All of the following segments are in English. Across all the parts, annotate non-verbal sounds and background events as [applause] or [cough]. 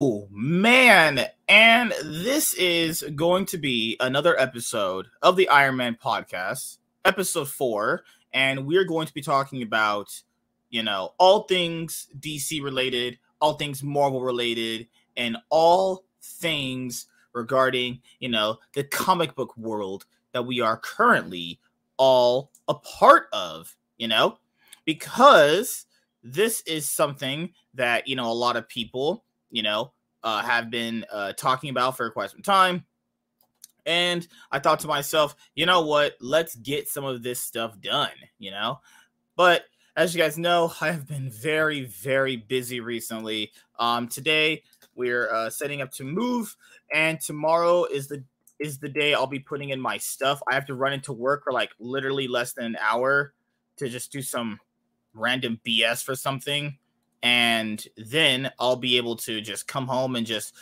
Oh man, and this is going to be another episode of the Iron Man podcast, episode four, and we're going to be talking about, you know, all things DC related, all things Marvel related, and all things regarding, you know, the comic book world that we are currently all a part of, you know, because this is something that, you know, a lot of people you know, uh, have been uh, talking about for quite some time. And I thought to myself, you know what? Let's get some of this stuff done, you know? But as you guys know, [laughs] I have been very, very busy recently. Um, today we're uh, setting up to move, and tomorrow is the is the day I'll be putting in my stuff. I have to run into work for like literally less than an hour to just do some random BS for something and then I'll be able to just come home and just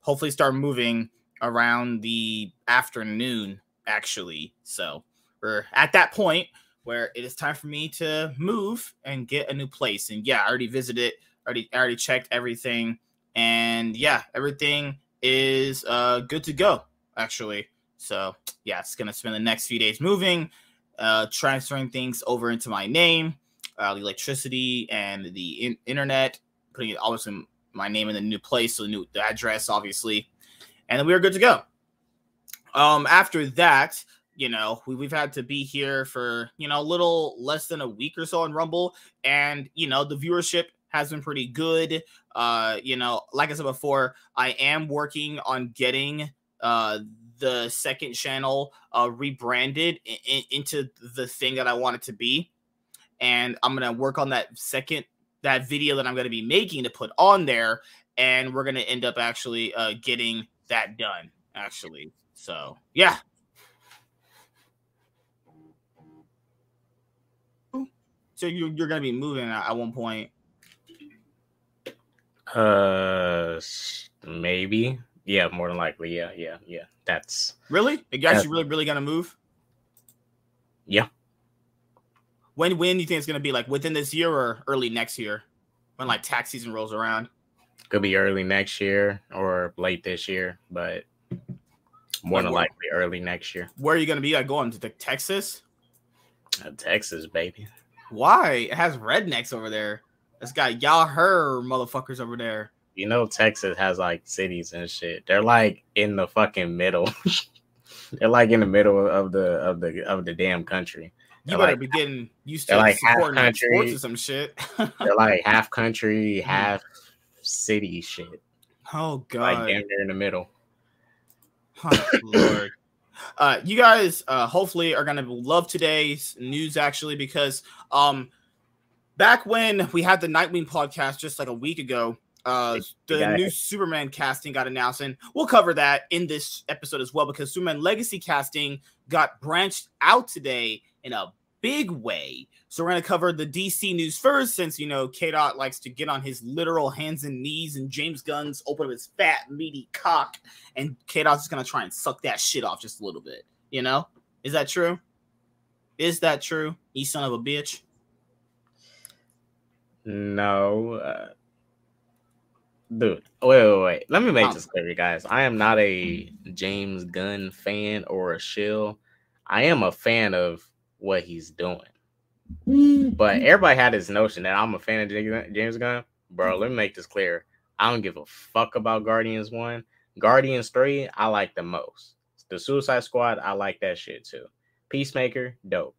hopefully start moving around the afternoon actually. So we're at that point where it is time for me to move and get a new place. And yeah, I already visited, already I already checked everything, and yeah, everything is uh good to go actually. So yeah, it's gonna spend the next few days moving, uh transferring things over into my name uh, the electricity and the in- internet, putting it obviously my name in the new place, so the new the address, obviously, and then we were good to go. Um, after that, you know, we, we've had to be here for you know a little less than a week or so on Rumble, and you know the viewership has been pretty good. Uh, you know, like I said before, I am working on getting uh the second channel uh rebranded in, in, into the thing that I want it to be and I'm gonna work on that second that video that I'm gonna be making to put on there, and we're gonna end up actually uh, getting that done. Actually, so yeah. So you're you're gonna be moving at, one point. Uh, maybe. Yeah, more than likely. Yeah, yeah, yeah. That's really. You guys, you really, really gonna move? Yeah. When when do you think it's gonna be? Like within this year or early next year? When like tax season rolls around? Could be early next year or late this year, but more than likely early next year. Where are you gonna be? Like going to the Texas? Uh, Texas, baby. Why? It has rednecks over there. It's got y'all her motherfuckers over there. You know, Texas has like cities and shit. They're like in the fucking middle. [laughs] They're like in the middle of the of the of the damn country. You better like, be getting used to like half country sports or some shit. [laughs] they're like half country, mm-hmm. half city shit. Oh god, like damn near in the middle. Oh, Lord. Uh, you guys uh, hopefully are gonna love today's news actually because um back when we had the Nightwing podcast just like a week ago, uh, the new Superman casting got announced, and we'll cover that in this episode as well because Superman Legacy casting got branched out today in a big way. So we're going to cover the DC news first, since you know K Dot likes to get on his literal hands and knees, and James Gunn's open up his fat meaty cock, and K Dot's just going to try and suck that shit off just a little bit. You know, is that true? Is that true? You son of a bitch. No. Uh, dude, wait, wait, wait. Let me make this clear, guys. I am not a James Gunn fan or a shill. I am a fan of what he's doing. Mm-hmm. But everybody had this notion that I'm a fan of James Gunn. Bro, let me make this clear. I don't give a fuck about Guardians 1. Guardians 3, I like the most. The Suicide Squad, I like that shit too. Peacemaker, dope.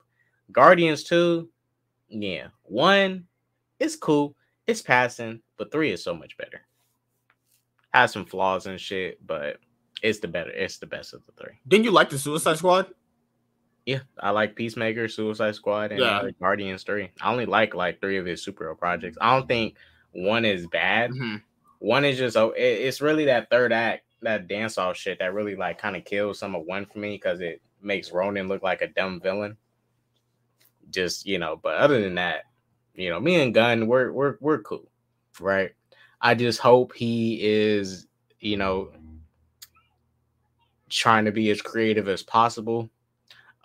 Guardians 2, yeah. 1, it's cool. It's passing, but 3 is so much better. Has some flaws and shit, but it's the better. It's the best of the three. Didn't you like the Suicide Squad? Yeah, I like Peacemaker, Suicide Squad, and yeah. Guardians Three. I only like like three of his superhero projects. I don't think one is bad. Mm-hmm. One is just oh, it, it's really that third act, that dance off shit that really like kind of kills some of one for me because it makes Ronan look like a dumb villain. Just you know, but other than that, you know, me and Gunn, we're we're we're cool, right? I just hope he is, you know, trying to be as creative as possible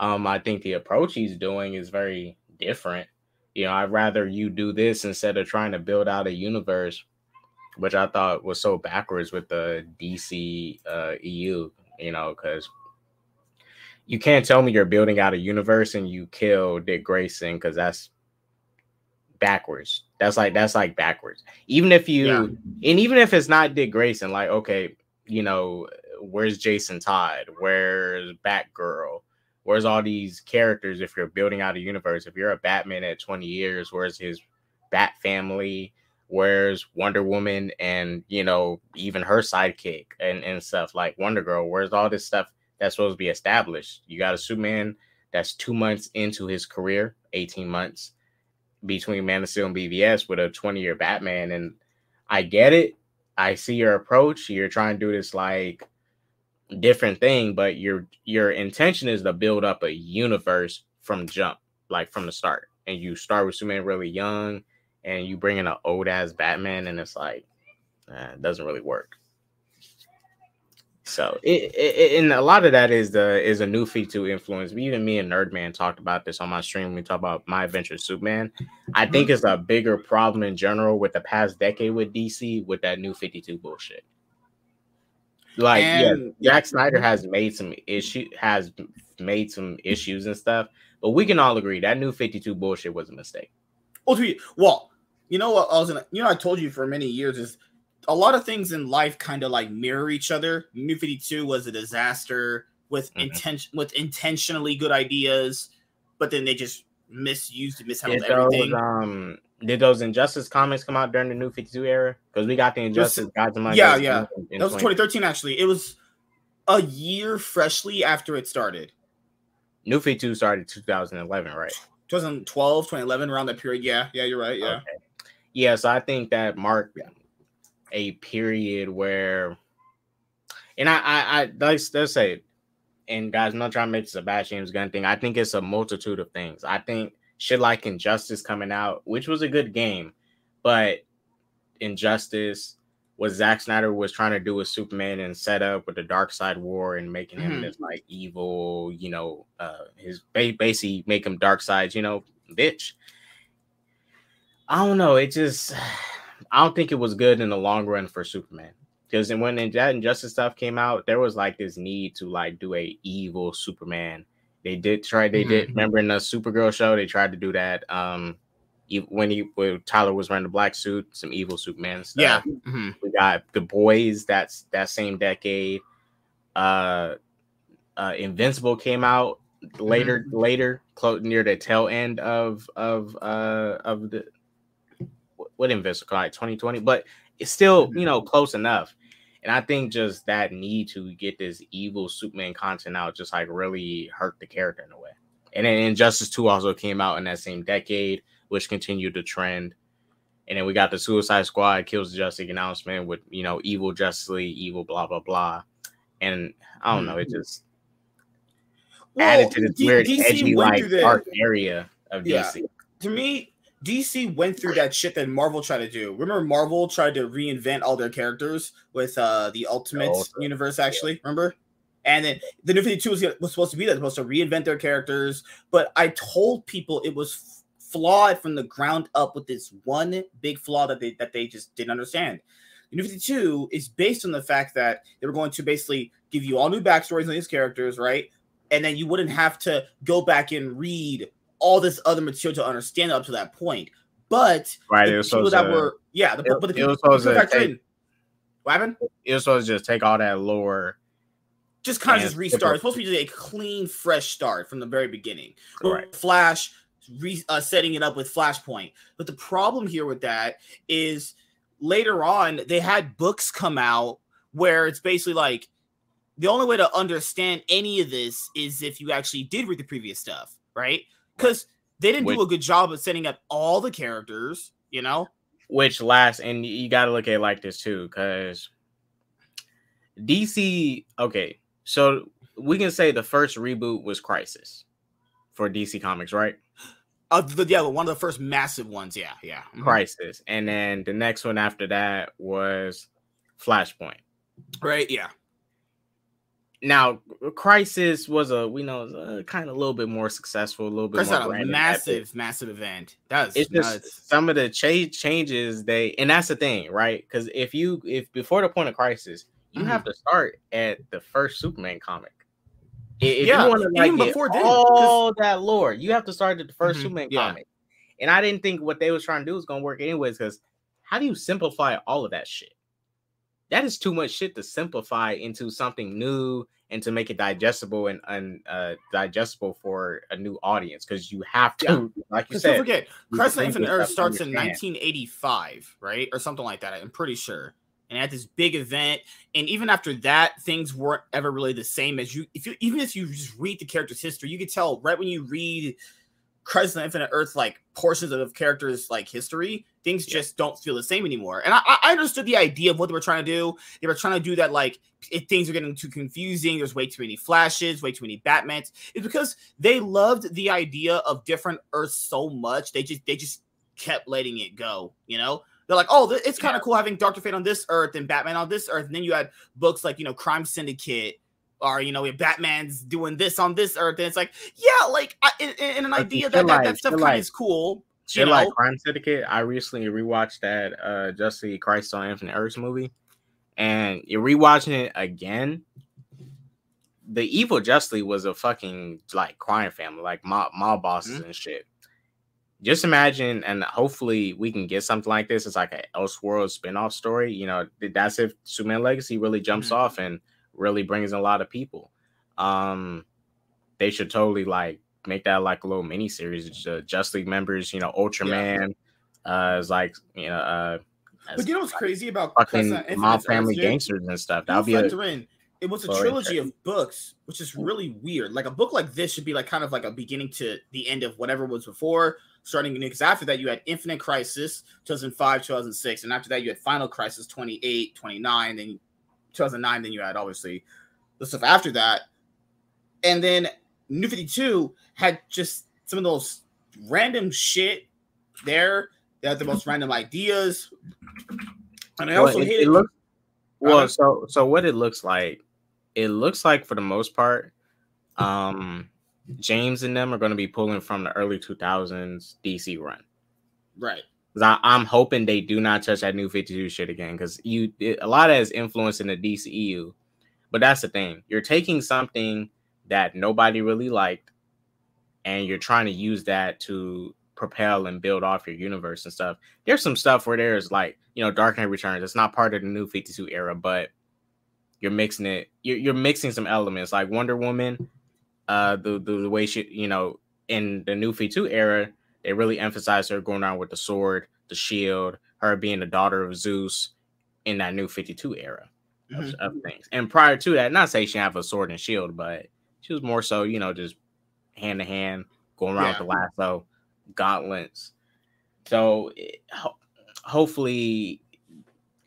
um, I think the approach he's doing is very different. You know, I'd rather you do this instead of trying to build out a universe which I thought was so backwards with the DC uh, EU. You know, because you can't tell me you're building out a universe and you kill Dick Grayson because that's backwards. That's like that's like backwards. Even if you yeah. and even if it's not Dick Grayson, like okay, you know, where's Jason Todd? Where's Batgirl? Where's all these characters if you're building out a universe? If you're a Batman at 20 years, where's his Bat family? Where's Wonder Woman and you know, even her sidekick and, and stuff like Wonder Girl? Where's all this stuff that's supposed to be established? You got a Superman that's two months into his career, 18 months between Man of Steel and BVS with a 20 year Batman. And I get it. I see your approach. You're trying to do this like different thing, but your your intention is to build up a universe from jump, like from the start. And you start with Superman really young, and you bring in an old ass Batman, and it's like, eh, it doesn't really work. So it, it, and a lot of that is the is a new feat to influence. Even me and Nerdman talked about this on my stream. We talk about my adventure Superman. I think mm-hmm. it's a bigger problem in general with the past decade with DC with that new 52 bullshit. Like and, yeah, Zack Snyder has made some issue has made some issues and stuff, but we can all agree that new 52 bullshit was a mistake. Well, you know what I was gonna you know I told you for many years is a lot of things in life kind of like mirror each other. New 52 was a disaster with mm-hmm. intention with intentionally good ideas, but then they just misused and mishandled everything. Those, um, did those Injustice comics come out during the New 52 era? Because we got the Injustice Gods and Yeah, yeah. In, in that was 2013 actually. It was a year freshly after it started. New 52 started 2011, right? 2012, 2011, around that period. Yeah, yeah, you're right. Yeah. Okay. Yeah, so I think that marked a period where, and I, I, I let's, let's say, and guys, I'm not trying to make this a bad James Gunn thing. I think it's a multitude of things. I think shit like Injustice coming out, which was a good game, but Injustice, what Zack Snyder was trying to do with Superman and set up with the Darkseid War and making him mm-hmm. this like evil, you know, uh his basically make him Darkseid, you know, bitch. I don't know. It just I don't think it was good in the long run for Superman. Because when that Injustice stuff came out, there was like this need to like do a evil Superman. They did try. They mm-hmm. did. Remember in the Supergirl show, they tried to do that. Um, when he when Tyler was wearing the black suit, some evil Superman stuff. Yeah, mm-hmm. we got the boys. That's that same decade. Uh, uh, Invincible came out later, mm-hmm. later, close near the tail end of of uh of the what Invincible like 2020, but it's still you know close enough. And I think just that need to get this evil Superman content out just like really hurt the character in a way. And then Injustice 2 also came out in that same decade, which continued the trend. And then we got the Suicide Squad kills the Justice announcement with you know evil Justice League, evil blah blah blah. And I don't know, it mm-hmm. just well, added to this D- weird DC edgy like dark area of yeah. DC. To me, DC went through that shit that Marvel tried to do. Remember, Marvel tried to reinvent all their characters with uh the Ultimate oh, Universe, actually. Yeah. Remember? And then the New 52 was, was supposed to be that, supposed to reinvent their characters. But I told people it was flawed from the ground up with this one big flaw that they that they just didn't understand. The New 52 is based on the fact that they were going to basically give you all new backstories on these characters, right? And then you wouldn't have to go back and read all this other material to understand up to that point. But right, the people that to, were yeah, the, it, but the people, it was supposed to take, what happened? It was supposed to just take all that lore, just kind of just restart. It's supposed to be just a clean, fresh start from the very beginning. Right. Flash re, uh, setting it up with Flashpoint. But the problem here with that is later on they had books come out where it's basically like the only way to understand any of this is if you actually did read the previous stuff, right? Because they didn't which, do a good job of setting up all the characters, you know. Which last, and you got to look at it like this too, because DC. Okay, so we can say the first reboot was Crisis for DC Comics, right? Uh, the, yeah, one of the first massive ones. Yeah, yeah. Mm-hmm. Crisis, and then the next one after that was Flashpoint. Right. Yeah. Now crisis was a we know uh, kind of a little bit more successful a little bit Crisis more a massive massive event. That's it's just some of the change changes they and that's the thing right? Because if you if before the point of crisis you mm-hmm. have to start at the first superman comic. If yeah, you want to like before then, all that lore you have to start at the 1st mm-hmm, superman yeah. comic. And i didn't think what they was trying to do was going to work anyways because how do you simplify all of that shit that is too much shit to simplify into something new and to make it digestible and, and uh, digestible for a new audience because you have to, yeah. like you said, don't forget, on Infinite Earth starts in 1985, right, or something like that. I'm pretty sure. And at this big event, and even after that, things weren't ever really the same as you. If you even if you just read the character's history, you could tell right when you read Crisis on Infinite Earth, like portions of characters' like history, things yeah. just don't feel the same anymore. And I, I, understood the idea of what they were trying to do. They were trying to do that like if things are getting too confusing, there's way too many flashes, way too many Batmans. It's because they loved the idea of different Earths so much. They just they just kept letting it go. You know, they're like, oh, it's kind of cool having Doctor Fate on this Earth and Batman on this Earth. And then you had books like you know Crime Syndicate or you know, if Batman's doing this on this earth, and it's like, yeah, like I, in, in, an idea that, like, that, that stuff kind of like, is cool. You know? like Crime Syndicate. I recently rewatched that uh Justice Christ on Infinite Earths movie, and you're rewatching it again. The evil Justly was a fucking like crime family, like mob, mob bosses mm-hmm. and shit. Just imagine, and hopefully we can get something like this. It's like an Elseworld spin-off story. You know, that's if Superman Legacy really jumps mm-hmm. off and really brings in a lot of people. Um, they should totally like make that like a little mini series. Uh, Just League members, you know, Ultraman, yeah. uh, is like you know, uh, but you know what's crazy about fucking mob family gangsters and stuff. That'll be a, in. It was a trilogy of books, which is really weird. Like a book like this should be like kind of like a beginning to the end of whatever was before, starting new. because after that you had Infinite Crisis 2005, 2006, and after that you had Final Crisis 28, 29, then 2009. Then you had obviously the stuff after that, and then New 52 had just some of those random shit there. They had the most random ideas, and I also well, it, looked, well, so so what it looks like, it looks like for the most part, um, James and them are going to be pulling from the early 2000s DC run. Right. I, am hoping they do not touch that new 52 shit again because you it, a lot of has influence in the DCEU. But that's the thing. You're taking something that nobody really liked and you're trying to use that to propel and build off your universe and stuff. There's some stuff where there's like, you know, Dark Knight Returns. It's not part of the new 52 era, but you're mixing it. You're, you're mixing some elements like Wonder Woman, uh, the, the, the way she, you know, in the new 52 era, they really emphasize her going around with the sword, the shield, her being the daughter of Zeus in that new 52 era mm-hmm. of, of, things. And prior to that, not say she have a sword and shield, but she was more so, you know, just hand to hand, going around yeah. with the lasso, gauntlets. So it, ho- hopefully,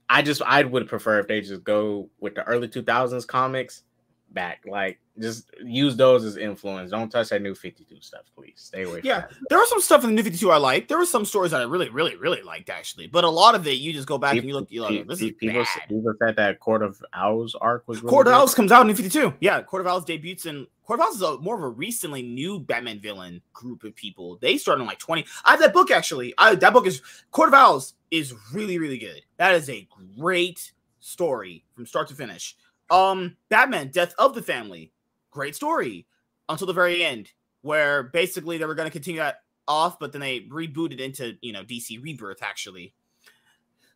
I just I would prefer if they just go with the early 2000s comics back. Like just use those as influence. Don't touch that new 52 stuff, please. Stay away. Yeah, there was some stuff in the new 52 I like. There were some stories that I really, really, really liked actually. But a lot of it, you just go back people, and you look. You like, this people, is bad. people said that Court of Owls arc was. Really Court of Owls comes out in new 52. Yeah, Court of Owls debuts in. Court of Owls is a, more of a recently new Batman villain group of people. They started in like 20. I have that book actually. I, that book is Court of Owls is really, really good. That is a great story from start to finish. Um, Batman, Death of the Family, great story until the very end, where basically they were going to continue that off, but then they rebooted into you know DC Rebirth actually.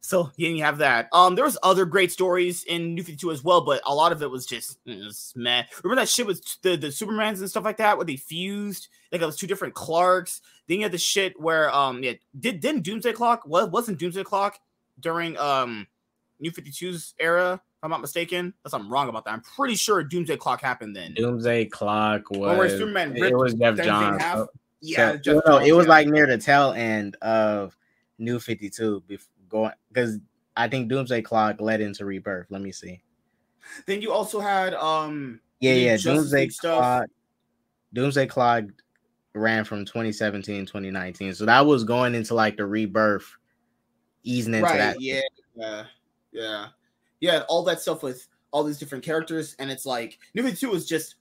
So you have that. Um, there was other great stories in New 52 as well, but a lot of it was just it was meh. Remember that shit with the the Supermans and stuff like that, where they fused like those two different Clarks. Then you had the shit where um yeah did didn't Doomsday Clock was wasn't Doomsday Clock during um New 52's era I'm not mistaken. Unless I'm wrong about that. I'm pretty sure Doomsday Clock happened then. Doomsday Clock was Superman it was Geoff Johns. So, yeah, so, no, Johns, it was yeah. like near the tail end of New 52 before going because I think Doomsday Clock led into Rebirth. Let me see. Then you also had um yeah yeah Doomsday Clock. Doomsday Clock ran from 2017 2019, so that was going into like the Rebirth, easing into right, that. Yeah, yeah, yeah yeah, all that stuff with all these different characters, and it's like New 52 was just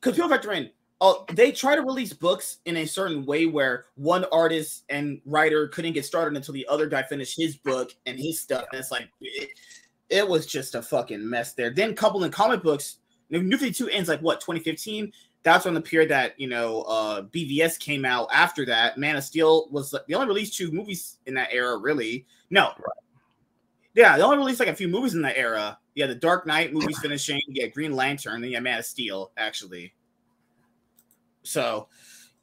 because people factor in. Oh, they try to release books in a certain way where one artist and writer couldn't get started until the other guy finished his book and his stuff. And it's like it, it was just a fucking mess there. Then coupled in comic books, New 52 ends like what 2015. That's on the period that you know uh BVS came out after that. Man of Steel was the only released two movies in that era, really. No, yeah, they only released like a few movies in that era. Yeah, the Dark Knight movies [clears throat] finishing. Yeah, Green Lantern. Then yeah, Man of Steel actually. So,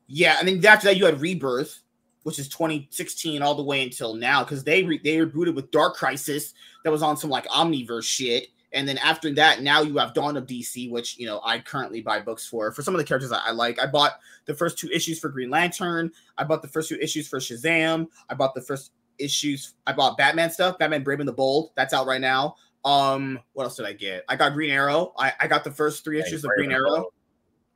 yeah, and then after that you had Rebirth, which is 2016 all the way until now because they re- they rebooted with Dark Crisis that was on some like Omniverse shit. And then after that, now you have Dawn of DC, which you know I currently buy books for. For some of the characters I, I like, I bought the first two issues for Green Lantern. I bought the first two issues for Shazam. I bought the first issues. I bought Batman stuff, Batman Brave and the Bold. That's out right now. Um, what else did I get? I got Green Arrow. I, I got the first three issues of Green Arrow.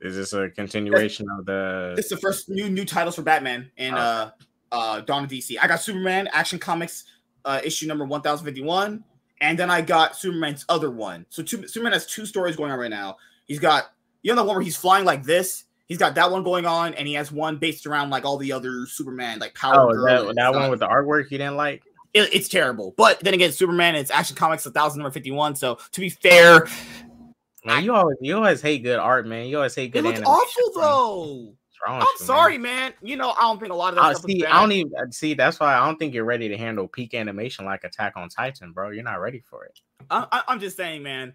Is this a continuation of the? Is the first new new titles for Batman and oh. uh uh Dawn of DC. I got Superman Action Comics uh issue number one thousand fifty one, and then I got Superman's other one. So two, Superman has two stories going on right now. He's got you know the one where he's flying like this. He's got that one going on, and he has one based around like all the other Superman, like Power. Oh, that, that one with the artwork you didn't like. It, it's terrible, but then again, Superman. It's Action Comics, a thousand number fifty one. So to be fair, man, you always you always hate good art, man. You always hate good. Art. It looks awful though. I'm you, sorry, man? man. You know, I don't think a lot of that. Uh, see, I don't even uh, see. That's why I don't think you're ready to handle peak animation like Attack on Titan, bro. You're not ready for it. I, am just saying, man.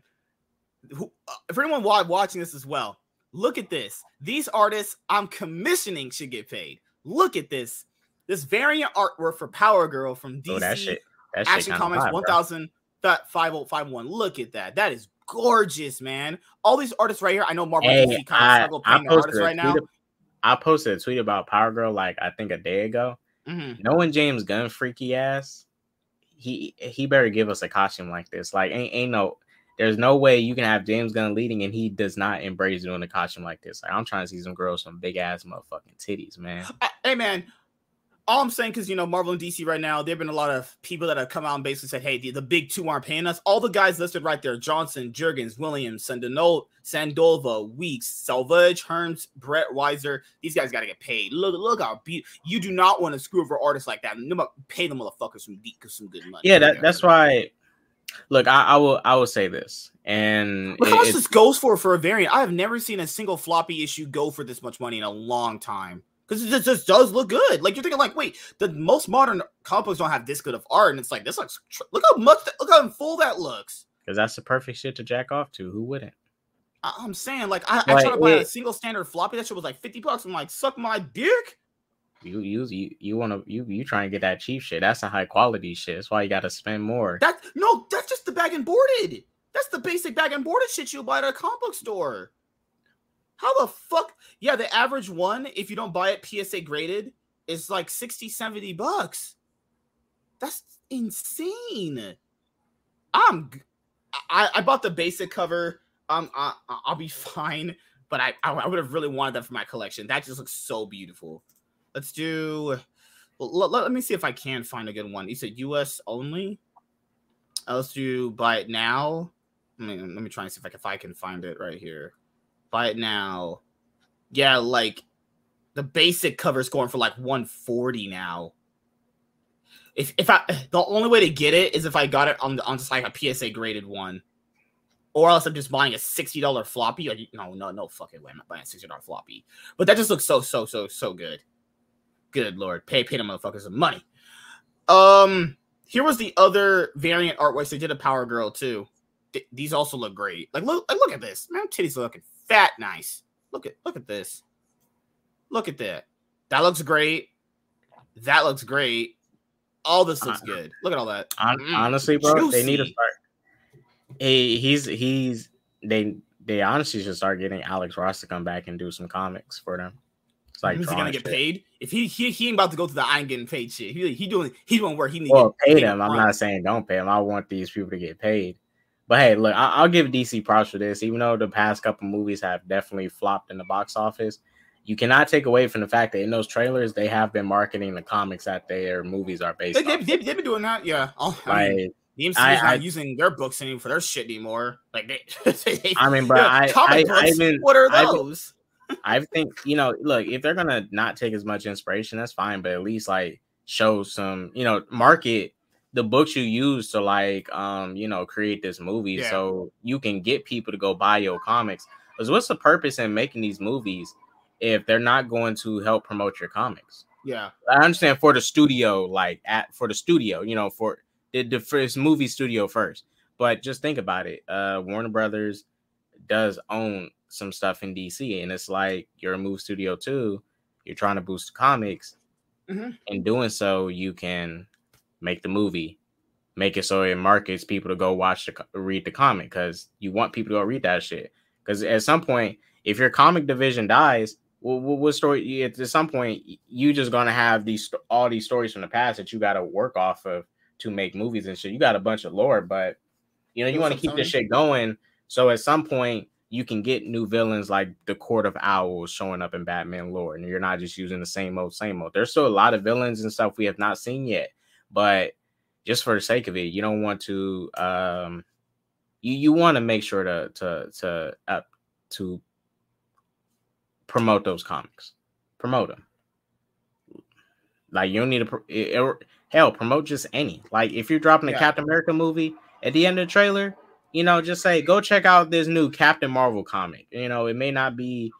Who, uh, for anyone watching this as well, Look at this. These artists I'm commissioning should get paid. Look at this. This variant artwork for Power Girl from DC oh, that shit, that Action Comics 1000 Look at that. That is gorgeous, man. All these artists right here. I know Marvel hey, DC Comics struggle paying artists right now. I posted a tweet about Power Girl like I think a day ago. Mm-hmm. Knowing James Gunn freaky ass, he he better give us a costume like this. Like ain't ain't no there's no way you can have James Gunn leading and he does not embrace doing a costume like this. Like I'm trying to see some girls, some big ass motherfucking titties, man. Hey man, all I'm saying because you know Marvel and DC right now, there've been a lot of people that have come out and basically said, "Hey, the, the big two aren't paying us." All the guys listed right there: Johnson, Jurgens, Williams, Sandino, Sandova, Weeks, Salvage, Herms, Brett Weiser. These guys got to get paid. Look, look how be- you do not want to screw over artists like that. Pay the motherfuckers some deep, some good money. Yeah, that, that's why Look, I, I, will I will say this, and look how much this goes for for a variant. I have never seen a single floppy issue go for this much money in a long time because it just, just, does look good. Like you're thinking, like, wait, the most modern comic books don't have this good of art, and it's like this looks. Look how much, look how full that looks. Because that's the perfect shit to jack off to. Who wouldn't? I, am saying, like, I, I tried to buy a single standard floppy. That shit was like fifty bucks. I'm like, suck my dick. You you you you want to you you trying to get that cheap shit. That's a high quality shit. That's why you got to spend more. That no, that's just the bag and boarded. That's the basic bag and boarded shit you buy at a comic book store. How the fuck? Yeah, the average one, if you don't buy it PSA graded, is like 60, 70 bucks. That's insane. I'm I, I bought the basic cover. Um, I, I'll be [laughs] fine, but I I would have really wanted that for my collection. That just looks so beautiful. Let's do. Well, let, let, me see if I can find a good one. You said U.S. only. Uh, let's do buy it now. Let me, let me try and see if I can, if I can find it right here. Buy it now. Yeah, like the basic cover is going for like 140 now. If if I the only way to get it is if I got it on the on just like a PSA graded one. Or else I'm just buying a sixty dollar floppy. No, no, no fucking way. I'm not buying a sixty dollar floppy. But that just looks so, so, so, so good. Good lord, pay pay them motherfuckers some money. Um, here was the other variant art artwork. They did a Power Girl too. Th- these also look great. Like look, like, look at this. Man, titties are looking fat, nice. Look at look at this. Look at that. That looks great. That looks great. All this looks uh, good. Look at all that. Mm, honestly, bro, juicy. they need to start. Hey, he's he's they they honestly should start getting Alex Ross to come back and do some comics for them. Like he's gonna get shit. paid. If he he he ain't about to go to the I ain't getting paid shit. He he doing he doing work. He need well pay them. I'm not saying don't pay them. I want these people to get paid. But hey, look, I, will give DC props for this. Even though the past couple movies have definitely flopped in the box office, you cannot take away from the fact that in those trailers they have been marketing the comics that their movies are based. On. They, have they, been doing that, yeah. Oh, I mean, The MCU is I- not I- using their books anymore for their shit anymore. Like they, [laughs] they I mean, but Yeah, I, comic I, I even, what are those? I think you know, look, if they're gonna not take as much inspiration, that's fine. But at least like show some, you know, market the books you use to like, um, you know, create this movie, Yeah. so you can get people to go buy your comics. Because what's the purpose in making these movies if they're not going to help promote your comics? yeah, I understand for the studio, like at for the studio, you know, for the, the first movie studio first. But just think about it. Uh Warner Brothers does own some stuff in DC, and it's like you're a move studio too. You're trying to boost comics. Mhm. In doing so, you can make the movie, make it so it markets people to go watch the read the comic because you want people to go read that shit. Because at some point, if your comic division dies, what story? At some point, you just gonna have these all these stories from the past that you got to work off of to make movies and shit. You got a bunch of lore, but you know you want to keep this shit going. So at some point, you can get new villains like the Court of Owls showing up in Batman lore, and you're not just using the same old, same old. There's still a lot of villains and stuff we have not seen yet, but just for the sake of it, you don't want to. um You you want to make sure to to to uh, to promote those comics, promote them. Like you don't need to pro- it- it- hell promote just any. Like if you're dropping a Yeah. Captain America movie at the end of the trailer, you know, just say go check out this new Captain Marvel comic. You know, it may not be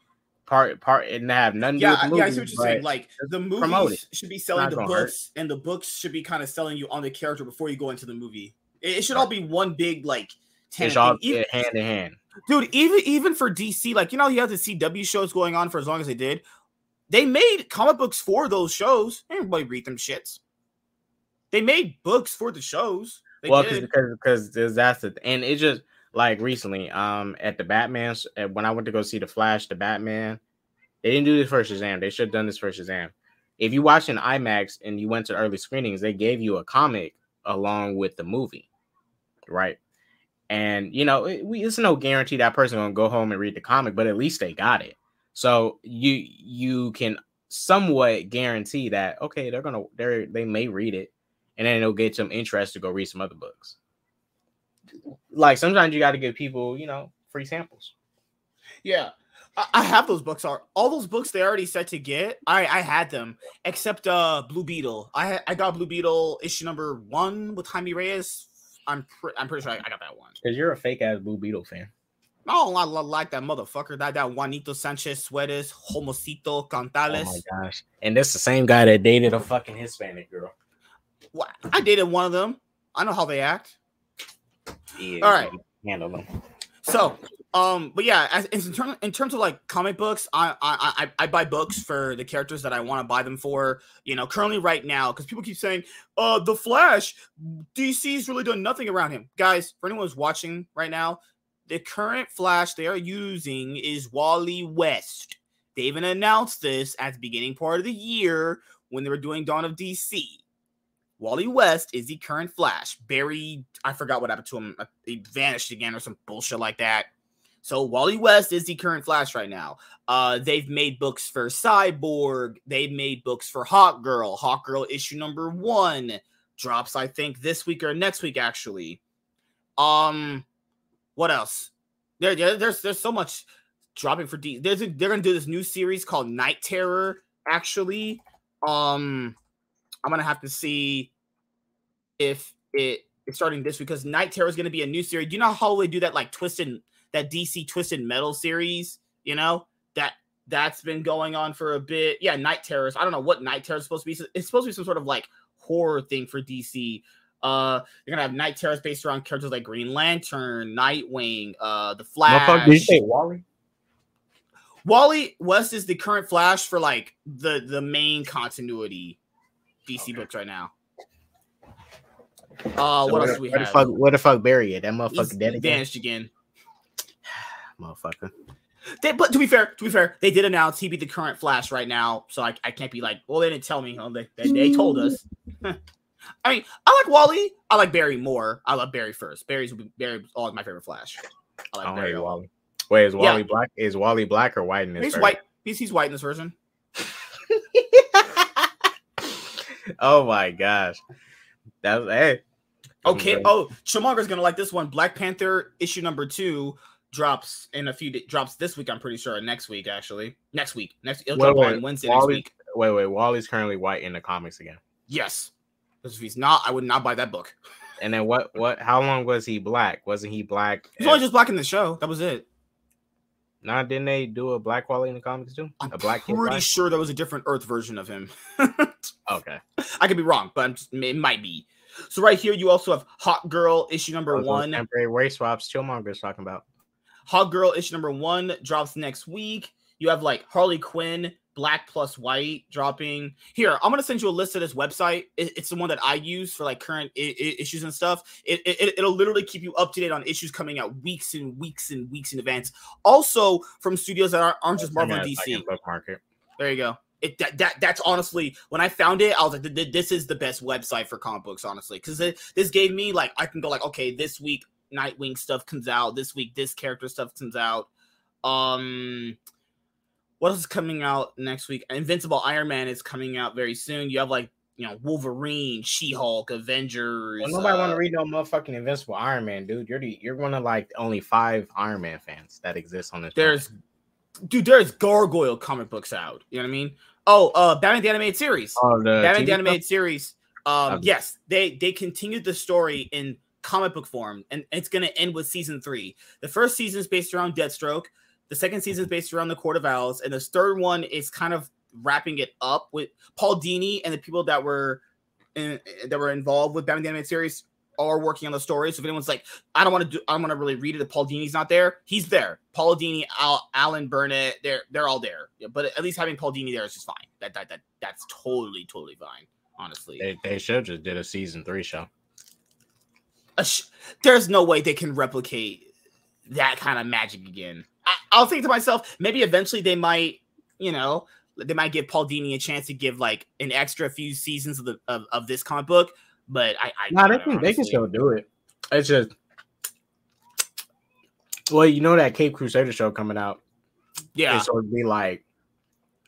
part part and have nothing to yeah, do with I- yeah. I see what you're saying. Like the movies should be selling the gonna hurt. books, and the books should be kind of selling you on the character before you go into the movie. It, it should all be one big like. it's all. Even- hand in hand. dude even even for dc like you know you have the cw shows going on for as long as they did they made comic books for those shows everybody read them shits they made books for the shows they well, did. because because that's the and it just like recently, um, at the Batman when I went to go see the Flash, the Batman, they didn't do this for Shazam. They should have done this for Shazam. If you watch in IMAX and you went to early screenings, they gave you a comic along with the movie, right? And you know, it, we, it's no guarantee that person gonna go home and read the comic, but at least they got it. So you you can somewhat guarantee that okay, they're gonna they they may read it, and then it'll get some interest to go read some other books. Like sometimes you got to give people, you know, free samples. yeah I, have those books are all those books they already said to get i i had them except uh blue beetle i i got blue beetle issue number one with jaime reyes i'm pre- i'm pretty sure I, I got that one Because you're a fake ass Blue Beetle fan. Oh, I lo- like that motherfucker. That that Juanito Sanchez Suarez, Homocito Cantales. Oh my gosh! And that's the same guy that dated a fucking Hispanic girl. Wha- I dated one of them. I know how they act. Yeah, All right. handle them. So, um, but yeah, as, as in, term, in terms of like comic books, I I I, I buy books for the characters that I want to buy them for. You know, currently right now, because people keep saying, "Uh, the Flash, DC's really done nothing around him." Guys, for anyone who's watching right now, the current Flash they are using is Wally West. They even announced this at the beginning part of the year when they were doing Dawn of DC. Wally West is the current Flash. Barry, I forgot what happened to him. uh, He vanished again or some bullshit like that. So Wally West is the current Flash right now. Uh, they've made books for Cyborg. They've made books for Hawk Girl. Hawk Girl issue number one drops, I think, this week or next week, actually. Um, what else? There, there there's there's so much dropping for D. There's a, they're gonna do this new series called Knight Terror. Actually, um, I'm gonna have to see if it is starting this because Knight Terror is gonna be a new series. Do you know how they do that like twisted that DC Twisted Metal series? You know that that's been going on for a bit. Yeah, Knight Terrors. I don't know what Knight Terror is supposed to be. It's supposed to be some sort of like horror thing for DC. Uh, you're gonna have Knight Terrors based around characters like Green Lantern, Nightwing, uh, the Flash. Did you say Wally? Wally West is the current Flash for like the the main continuity DC Okay. books right now. Uh, So what where, else do we where have? The fuck, where the fuck Barry at? That He's motherfucker dead again. vanished again. [sighs] Motherfucker. They, but to be fair, to be fair, they did announce he'd be the current Flash right now, so I, I can't be like, well, they didn't tell me. Oh, they, they, they told us. [laughs] I mean, I like Wally. I like Barry more. I love Barry first. Barry's Barry always my favorite Flash. I like I Barry. hate a lot. Wally. Wait, is Yeah. Wally black? Is Wally black or white in this? He's version? white. He's he's white in this version. [laughs] oh my gosh. That was hey. Okay. Oh, Chillmonger's gonna like this one. Black Panther issue number two drops in a few drops this week. I'm pretty sure. Next week, actually. Next week. Next. It'll Wait, drop wait, on Wednesday Wally- next week. Wait, wait. Wally's currently white in the comics again. Yes. Because if he's not, I would not buy that book. And then what? What? How long was he black? Wasn't he black? He's only just black in the show. That was it. Nah, didn't they do a black Wally in the comics too? I'm a black kid. pretty black? sure there was a different Earth version of him. [laughs] Okay. I could be wrong, but I'm just, it might be. So right here, you also have Hawk Girl issue number one. Temporary race swaps. Chillmonger's talking about. Hawk Girl issue number one drops next week. You have like Harley Quinn, Black plus White dropping. Here, I'm gonna send you a list of this website. It- it's the one that I use for like current I- I- issues and stuff. It, it it'll literally keep you up to date on issues coming out weeks and weeks and weeks in advance. Also from studios that aren't, aren't just Marvel and DC. bookmark it. There you go. It that, that that's honestly when I found it, I was like, "Th- th- this is the best website for comic books, honestly, because this gave me like I can go like, okay, this week Nightwing stuff comes out, this week this character stuff comes out. Um, what else is coming out next week? Invincible Iron Man is coming out very soon. You have like you know Wolverine, She Hulk, Avengers. Well, nobody want uh, to read no motherfucking Invincible Iron Man, dude. You're the, you're one of like only five Iron Man fans that exist on this. There's, planet. Dude, there's Gargoyle comic books out. You know what I mean? Oh, uh, Batman the Animated Series. oh the Batman TV the animated series. Um, Okay. yes, they they continued the story in comic book form, and it's going to end with season three. The first season is based around Deathstroke. The second season is based around the Court of Owls, and the third one is kind of wrapping it up with Paul Dini and the people that were in, that were involved with Batman the animated series are working on the story. So if anyone's like, I don't want to do, I don't want to really read it. If Paul Dini's not there, he's there. Paul Dini, Al, Alan Burnett, they're they're all there. Yeah, but at least having Paul Dini there is just fine. That that that that's totally totally fine. Honestly, They, they should just did a season three show. Sh- there's no way they can replicate that kind of magic again. I, I'll think to myself, maybe eventually they might, you know, they might give Paul Dini a chance to give like an extra few seasons of the of, of this comic book. But I, I Nah, they can they can still do it. It's just well, you know that Cape Crusader show coming out. yeah. It's going to be like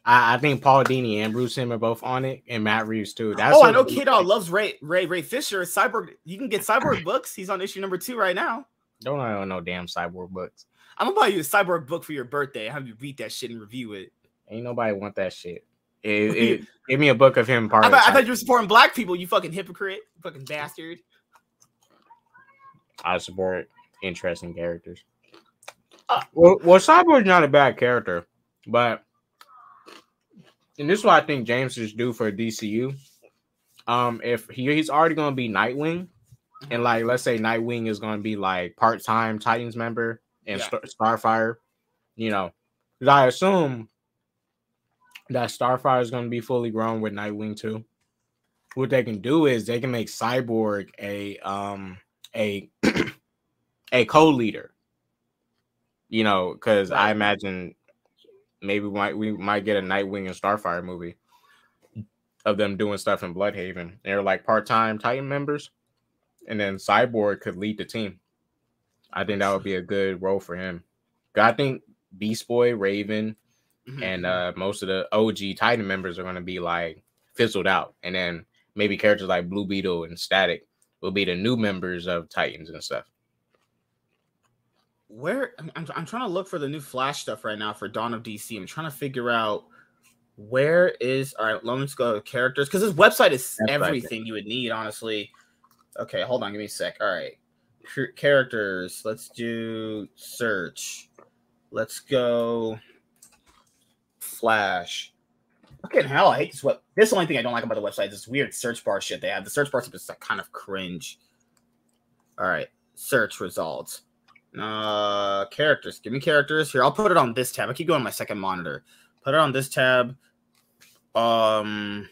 I, I think Paul Dini and Bruce Timm are both on it, and Matt Reeves too. That's oh, I know K Dog loves Ray Ray Ray Fisher. Cyborg, you can get Cyborg [coughs] books. He's on issue number two right now. Don't I know no damn cyborg books. I'm gonna buy you a Cyborg book for your birthday. Have you read that shit and review it. Ain't nobody want that shit. It, it, give me a book of him. Part I of thought, I thought you were supporting black people. You fucking hypocrite, you fucking bastard. I support interesting characters. Uh, well, well, Cyborg's not a bad character, but and this is what I think James is due for DCU. Um, if he, he's already going to be Nightwing, and like let's say Nightwing is going to be like part time Titans member and Yeah. Star- Starfire, you know, I assume that Starfire is going to be fully grown with Nightwing too. What they can do is they can make Cyborg a um a [clears throat] a co-leader. You know, because I imagine maybe we might we might get a Nightwing and Starfire movie of them doing stuff in Blüdhaven. They're like part-time Titan members, and then Cyborg could lead the team. I think that would be a good role for him. I think Beast Boy, Raven, Mhm. and uh most of the OG Titan members are going to be like fizzled out, and then maybe characters like Blue Beetle and Static will be the new members of Titans and stuff. where I'm, I'm, I'm trying to look for the new Flash stuff right now for Dawn of DC. I'm trying to figure out where is all right. Let's go to characters because this website is That's right. everything you would need, honestly. Okay, hold on, give me a sec. All right, characters. Let's do search. Let's go Flash. Fucking hell, I hate this web. This is the only thing I don't like about the website. is This weird search bar shit they have. The search bar is just like kind of cringe. All right, search results. Uh, characters. Give me characters here. I'll put it on this tab. I keep going on my second monitor. Put it on this tab. Um,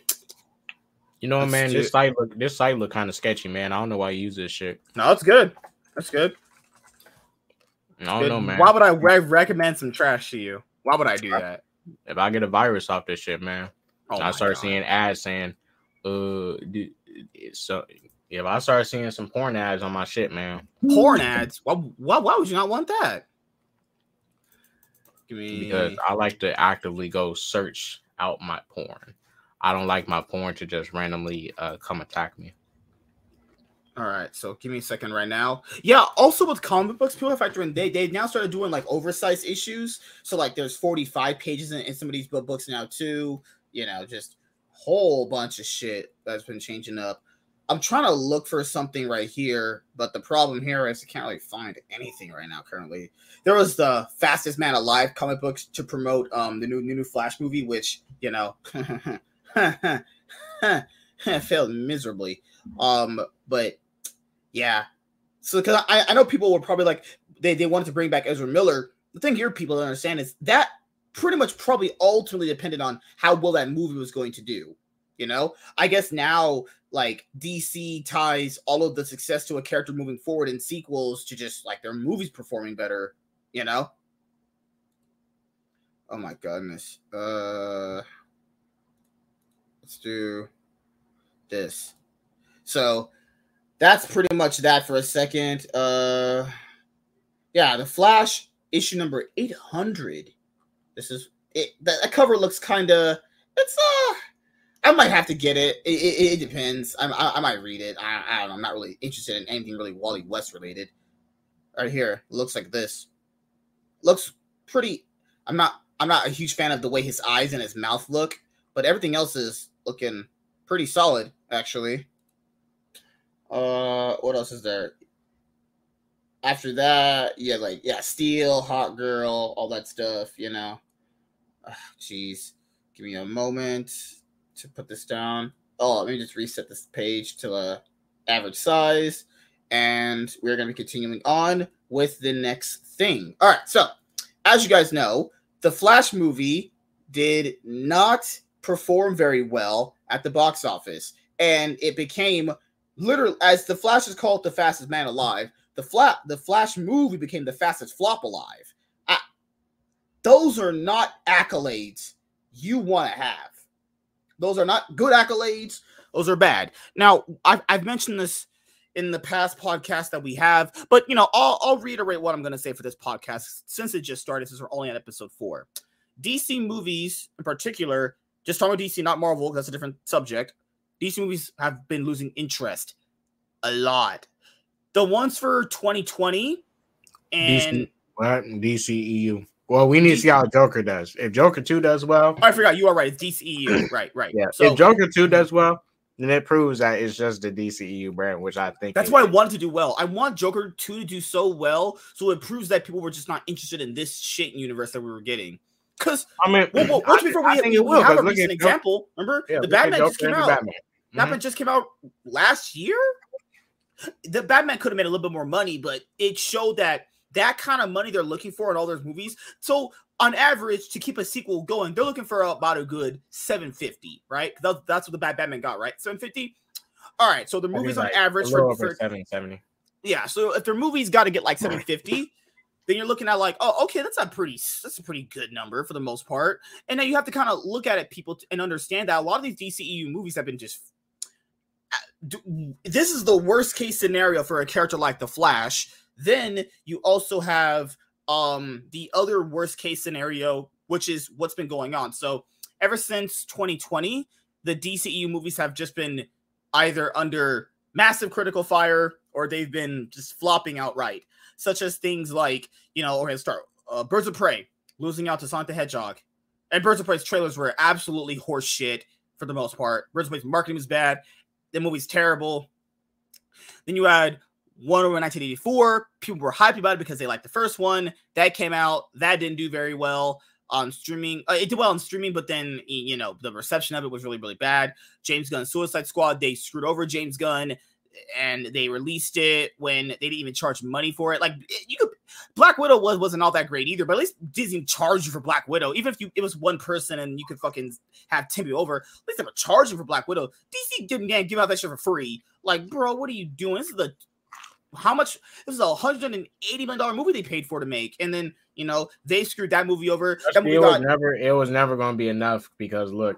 You know, Let's man, do- this site look this site look kind of sketchy, man. I don't know why you use this shit. no, it's good. That's good. I don't Good. know, man. Why would I re- recommend some trash to you? Why would I do that? If I get a virus off this shit, man, Oh I start God. seeing ads saying, uh, d- so if I start seeing some porn ads on my shit, man, porn ads. Why, why? Why would you not want that? Me because I like to actively go search out my porn. I don't like my porn to just randomly uh, come attack me. All right, so give me a second right now. Yeah, also with comic books, people have factored in they they now started doing like oversized issues. So like there's 45 pages in, in some of these books now too. You know, just whole bunch of shit that's been changing up. I'm trying to look for something right here, but the problem here is I can't really find anything right now currently. There was the fastest man alive comic books to promote um the new new, new Flash movie, which you know [laughs] [laughs] failed miserably. Um, but yeah, so because I, I know people were probably like they, they wanted to bring back Ezra Miller. The thing here people don't understand is that pretty much probably ultimately depended on how well that movie was going to do. You know, I guess now like DC ties all of the success to a character moving forward in sequels to just like their movies performing better, you know? Oh my goodness. Uh let's do this. So that's pretty much that for a second. Uh yeah, the Flash issue number 800. This is it the cover looks kind of it's uh I might have to get it. It, it, it depends. I, I, I might read it. I, I don't know. I'm not really interested in anything really Wally West related. Right here, looks like this. Looks pretty. I'm not. I'm not a huge fan of the way his eyes and his mouth look, but everything else is looking pretty solid, actually. Uh, what else is there? After that, yeah, like yeah, Steel, Hawk Girl, all that stuff. You know. Jeez, give me a moment to put this down. Oh, let me just reset this page to a average size. And we're going to be continuing on with the next thing. All right. So, as you guys know, the Flash movie did not perform very well at the box office. And it became literally, as the Flash is called the fastest man alive, the, flat, the Flash movie became the fastest flop alive. I, those are not accolades you want to have. Those are not good accolades. Those are bad. Now, I've, I've mentioned this in the past podcast that we have, but you know, I'll, I'll reiterate what I'm going to say for this podcast since it just started, since we're only on episode four. DC movies, in particular, just talking about DC, not Marvel, because that's a different subject. DC movies have been losing interest a lot. The ones for 2020 and DC, what DCEU. Well, we need to see how Joker does. If Joker 2 does well. Oh, I forgot. You are right. It's DCEU. [clears throat] right, right. Yeah. So, if Joker 2 does well, then it proves that it's just the DCEU brand, which I think that's why I wanted to do well. I want Joker 2 to do so well, so it proves that people were just not interested in this shit universe that we were getting. Because I mean, well, well, I, before we, we, we will, have a recent example. Remember, yeah, the Batman just came out. Batman. Mm-hmm. Batman just came out last year. The Batman could have made a little bit more money, but it showed that that kind of money they're looking for in all those movies. So on average, to keep a sequel going, they're looking for about a good 750, right? That's, that's what the Bad Batman got, right? 750. All right, so the movies on average for, for 770. Yeah, so if their movies got to get like 750, [laughs] then you're looking at like, oh, okay, that's a pretty that's a pretty good number for the most part. And then you have to kind of look at it, people, and understand that a lot of these DCEU movies have been just. Uh, this is the worst case scenario for a character like the Flash then you also have um the other worst case scenario, which is what's been going on. So ever since 2020, the DCEU movies have just been either under massive critical fire or they've been just flopping outright, such as things like, you know, or start uh, Birds of Prey losing out to Sonic the Hedgehog. And Birds of Prey's trailers were absolutely horseshit for the most part. Birds of Prey's marketing was bad. The movie's terrible. Then you had Wonder Woman 1984. People were hyped about it because they liked the first one. That came out. That didn't do very well on streaming. Uh, it did well on streaming, but then you know the reception of it was really really bad. James Gunn Suicide Squad. They screwed over James Gunn, and they released it when they didn't even charge money for it. Like you could, Black Widow was wasn't all that great either. But at least Disney charged you for Black Widow, even if you it was one person and you could fucking have ten people over. At least they were charging for Black Widow. DC didn't give out that shit for free. Like, bro, what are you doing? This is the how much this is a hundred and eighty million dollar movie they paid for to make, and then you know they screwed that movie over. That movie it was never it was never going to be enough because look,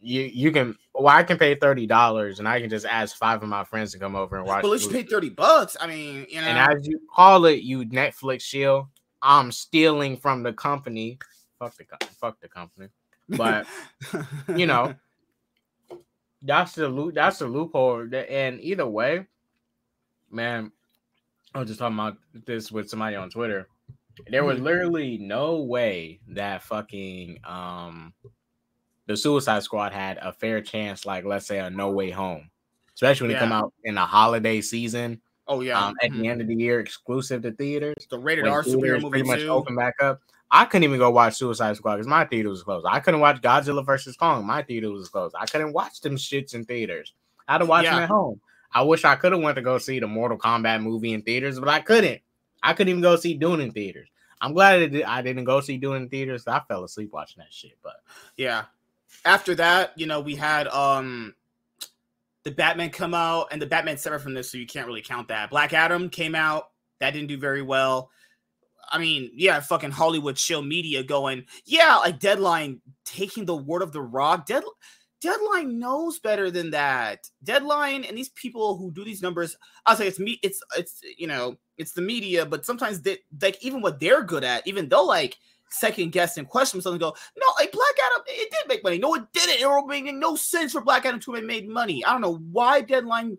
you you can well I can pay thirty dollars and I can just ask five of my friends to come over and watch. But let's pay thirty bucks. I mean, you know, and as you call it, you Netflix shield, I'm stealing from the company. Fuck the fuck the company, but you know. [laughs] That's the loop. That's the loophole. And either way, man, I was just talking about this with somebody on Twitter. There was literally no way that fucking um the Suicide Squad had a fair chance, like let's say a No Way Home, especially when it come out in the holiday season. Oh yeah, um, at Mhm. the end of the year, exclusive to theaters. the rated R superhero movie pretty much too. open back up. I couldn't even go watch Suicide Squad because my theater was closed. I couldn't watch Godzilla versus Kong. My theater was closed. I couldn't watch them shits in theaters. I had to watch them at home. I wish I could have went to go see the Mortal Kombat movie in theaters, but I couldn't. I couldn't even go see Dune in theaters. I'm glad I didn't go see Dune in theaters. I fell asleep watching that shit. But Yeah. After that, you know, we had um the Batman come out, and the Batman separate from this, so you can't really count that. Black Adam came out, that didn't do very well. I mean, yeah, fucking Hollywood chill media going, yeah, like Deadline taking the word of the Rock. Dead Deadline knows better than that. Deadline and these people who do these numbers, I'll say it's me, it's it's you know, it's the media, but sometimes they like even what they're good at, even though like second guess and question themselves and go, no, like Black Adam, it did make money. No, it didn't. It make no sense for Black Adam to have made money. I don't know why Deadline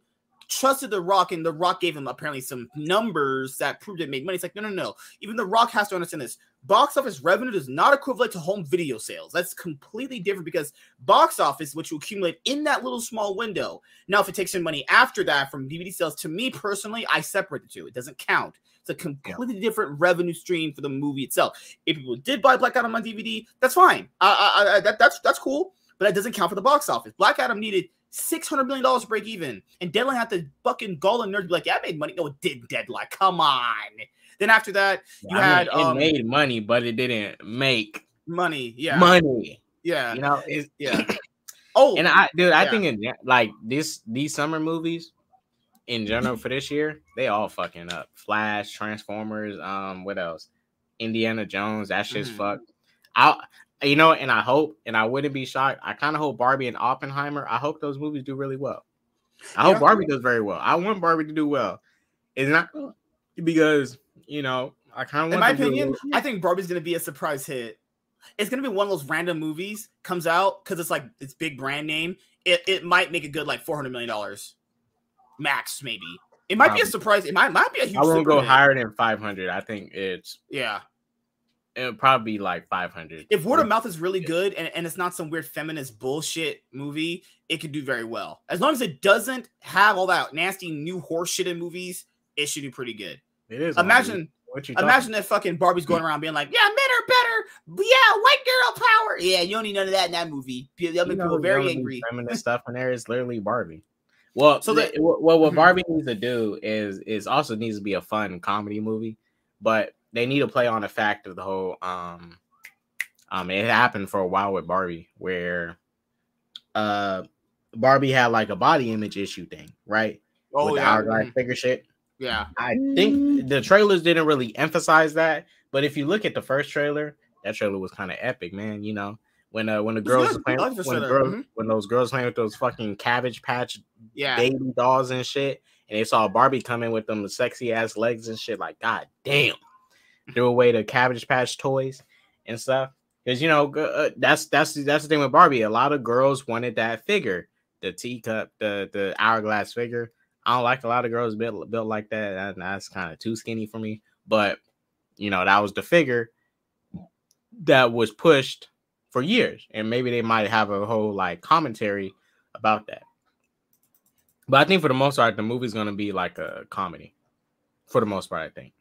trusted The Rock and The Rock gave him apparently some numbers that proved it made money. It's like, no, no, no. Even The Rock has to understand this. Box office revenue does not equivalent to home video sales. That's completely different because box office, which you accumulate in that little small window. Now, if it takes some money after that from DVD sales, to me personally, I separate the two. It doesn't count. It's a completely different revenue stream for the movie itself. If people did buy Black Adam on DVD, that's fine. I, I, I, that, that's that's cool, but that doesn't count for the box office. Black Adam needed six hundred million dollars to break even, and Deadline had the fucking gall and nerd be like, "Yeah, I made money." No, it didn't. Deadline, come on. Then after that, you I mean, had it um, made money, but it didn't make money. Yeah, money. yeah, You know, it's, yeah. Oh, and I, dude, I Yeah. think in, like this, these summer movies in general for this year, they all fucking up. Flash, Transformers, um, what else? Indiana Jones, that shit's Mhm. fucked. I, you know, and I hope, and I wouldn't be shocked. I kind of hope Barbie and Oppenheimer. I hope those movies do really well. I Yeah. hope Barbie does very well. I want Barbie to do well. It's not because you know I kind of in want. my them to do a opinion, I think Barbie's gonna be a surprise hit. It's gonna be one of those random movies comes out because it's like it's big brand name. It it might make a good like four hundred million dollars, max maybe. It might be a surprise. It might might be a huge. I won't go hit. higher than five hundred. I think it's Yeah, it'll probably be like five hundred. if word of mouth is really good and, and it's not some weird feminist bullshit movie, it could do very well. As long as it doesn't have all that nasty new horse shit in movies, it should do pretty good. It is. Imagine what you Imagine that fucking Barbie's going around being like, "Yeah, men are better. Yeah, white girl power. Yeah, you don't need none of that in that movie. You know, people very angry." Feminist [laughs] stuff in there is literally Barbie. Well, So the- well, what Mhm. Barbie needs to do is is also needs to be a fun comedy movie, but they need to play on the fact of the whole um um it happened for a while with Barbie where uh Barbie had like a body image issue thing, right? Oh with the yeah, hourglass mhm, figure shit. yeah. I think the trailers didn't really emphasize that, but if you look at the first trailer, that trailer was kind of epic, man. You know, when uh when the girls good. playing the when, the girls, Mhm. when those girls playing with those fucking cabbage patch Yeah, baby dolls and shit, and they saw Barbie coming with them sexy ass legs and shit, like god damn, threw away the cabbage patch toys and stuff. Because you know uh, that's that's that's the thing with Barbie. A lot of girls wanted that figure, the teacup, the the hourglass figure. I don't like a lot of girls built built like that. That- that's kind of too skinny for me. But you know that was the figure that was pushed for years, and maybe they might have a whole like commentary about that. But I think for the most part, the movie's gonna be like a comedy. For the most part, I think.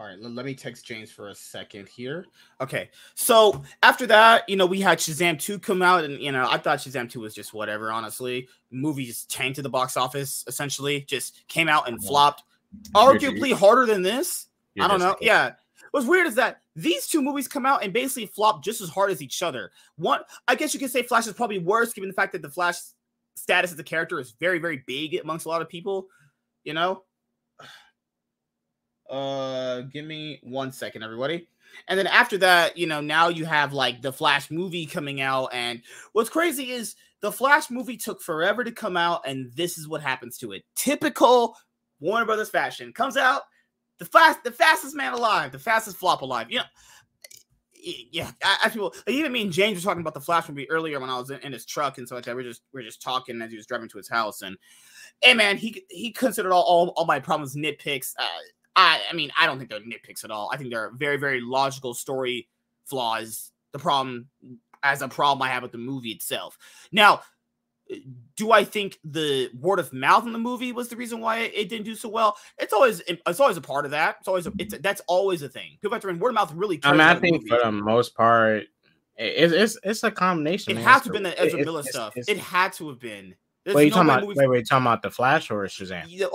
All right, let, let me text James for a second here. Okay, so after that, you know, we had Shazam 2 come out, and you know, I thought Shazam 2 was just whatever, honestly. Movie just tanked to the box office, essentially, just came out and flopped. Arguably harder than this. You're I don't know. Yeah. What's weird is that these two movies come out and basically flop just as hard as each other. One, I guess you could say Flash is probably worse, given the fact that the Flash status as a character is very, very big amongst a lot of people. You know. Uh, give me one second, everybody. And then after that, you know, now you have like the Flash movie coming out, and what's crazy is the Flash movie took forever to come out, and this is what happens to it. Typical Warner Brothers fashion comes out the fast, the fastest man alive, the fastest flop alive. You know, yeah. I, feel even me and James were talking about the Flash movie earlier when I was in, in his truck and so like that. We're just we're just talking as he was driving to his house, and hey man, he he considered all all, all my problems nitpicks. Uh, I I mean, I don't think they're nitpicks at all. I think they're very very logical story flaws. The problem as a problem I have with the movie itself. Now, do I think the word of mouth in the movie was the reason why it didn't do so well? It's always it's always a part of that. It's always a, it's that's always a thing. People have to word of mouth really. I mean, I think for the most part, it's it's it's a combination. It man. has to have been the Ezra Miller stuff. It's, it had to have been. There's wait, you no talking about? Wait, wait, talking about the Flash or Shazam? Yeah,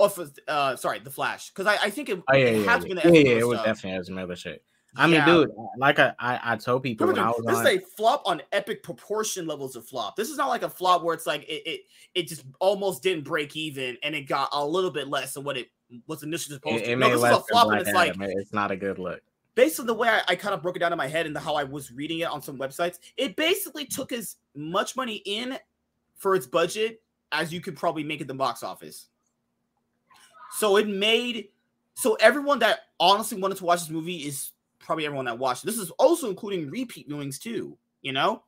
uh, sorry, the Flash. Because I, I think it, oh, yeah, it yeah, had yeah. to be the yeah, yeah, it was definitely Ezra Miller shit. I mean, dude, like I, I, I told people when I was this on, is a flop on epic proportion levels of flop. This is not like a flop where it's like it, it, it just almost didn't break even and it got a little bit less than what it was initially supposed it, to. It no, this is a flop and it's like it's not a good look. Based on the way I, I kind of broke it down in my head and the, how I was reading it on some websites, it basically took as much money in for its budget as you could probably make at the box office. So it made so everyone that honestly wanted to watch this movie is probably everyone that watched. This is also including repeat viewings too, you know?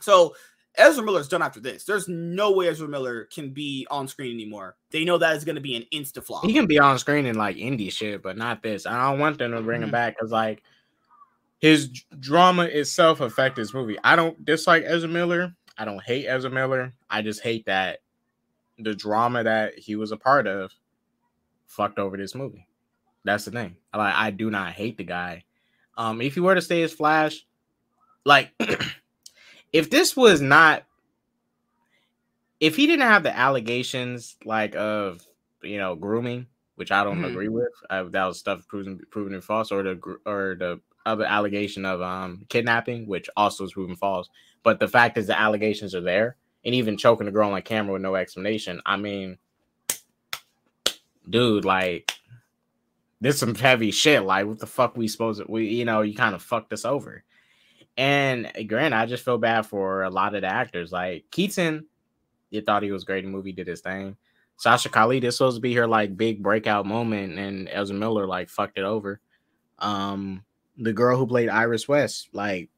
So Ezra Miller's done after this. There's no way Ezra Miller can be on screen anymore. They know that is going to be an insta flop. He can be on screen in like indie shit, but not this. I don't want them to bring him mm-hmm. back because like his drama itself affect this movie. I don't dislike Ezra Miller. I don't hate Ezra Miller. I just hate that the drama that he was a part of fucked over this movie. That's the thing. Like I do not hate the guy. Um, if he were to stay as Flash, like [clears throat] if this was not if he didn't have the allegations like of you know grooming, which I don't mm-hmm. agree with, uh, that was stuff proven proven false, or the or the other allegation of um kidnapping, which also is proven false. But the fact is, the allegations are there, and even choking the girl on camera with no explanation. I mean, dude, like this some heavy shit. Like, what the fuck we supposed to, we, you know, you kind of fucked us over. And granted, I just feel bad for a lot of the actors. Like Keaton, you thought he was great in the movie, did his thing. Sasha Calle, this supposed to be her like big breakout moment, and Ezra Miller like fucked it over. Um, the girl who played Iris West, like,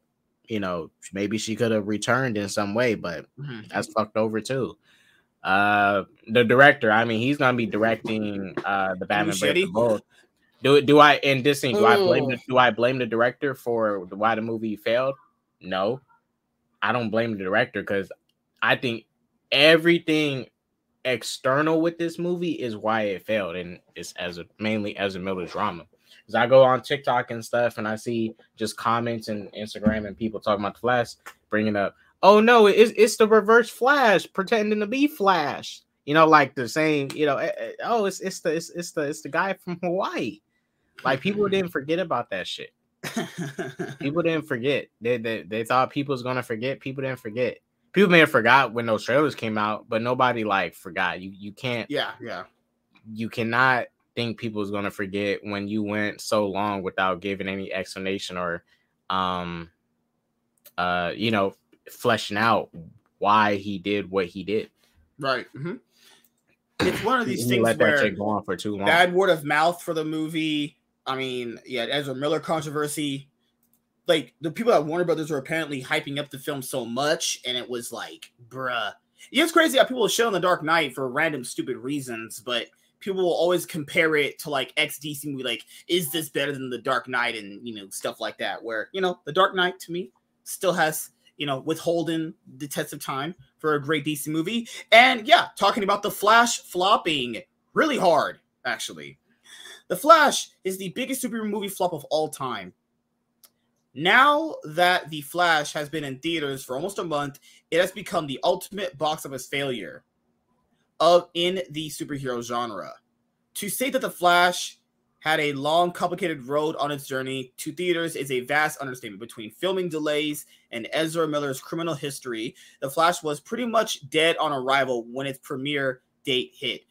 you know, maybe she could have returned in some way, but mm-hmm. that's fucked over too. Uh, the director, I mean, he's gonna be directing uh the Batman Breaking do do I in this scene? Do I blame the, do I blame the director for why the movie failed? No, I don't blame the director because I think everything external with this movie is why it failed, and it's as a mainly Ezra Miller drama. Because I go on TikTok and stuff, and I see just comments and Instagram and people talking about the Flash, bringing up, "Oh no, it's it's the reverse Flash pretending to be Flash." You know, like the same. You know, eh, eh, oh, it's it's the it's, it's the it's the guy from Hawaii. Like people didn't forget about that shit. [laughs] people didn't forget. They, they they thought people was gonna forget. People didn't forget. People may have forgot when those trailers came out, but nobody like forgot. You you can't. Yeah, yeah. You cannot think people is gonna forget when you went so long without giving any explanation or, um, uh, you know, fleshing out why he did what he did. Right. Mm-hmm. [clears throat] It's one of these things let where that go on for too long. Bad word of mouth for the movie I mean, yeah, Ezra Miller controversy. Like the people at Warner Brothers were apparently hyping up the film so much, and it was like, bruh. Yeah, it's crazy how people shit on the Dark Knight for random stupid reasons, but people will always compare it to like X DC movie. Like, is this better than the Dark Knight? And you know, stuff like that. Where you know, the Dark Knight to me still has you know withholding the test of time for a great DC movie. And yeah, talking about the Flash flopping really hard, actually. The Flash is the biggest superhero movie flop of all time. Now that The Flash has been in theaters for almost a month, it has become the ultimate box office failure of in the superhero genre. To say that The Flash had a long, complicated road on its journey to theaters is a vast understatement. Between filming delays and Ezra Miller's criminal history, The Flash was pretty much dead on arrival when its premiere date hit.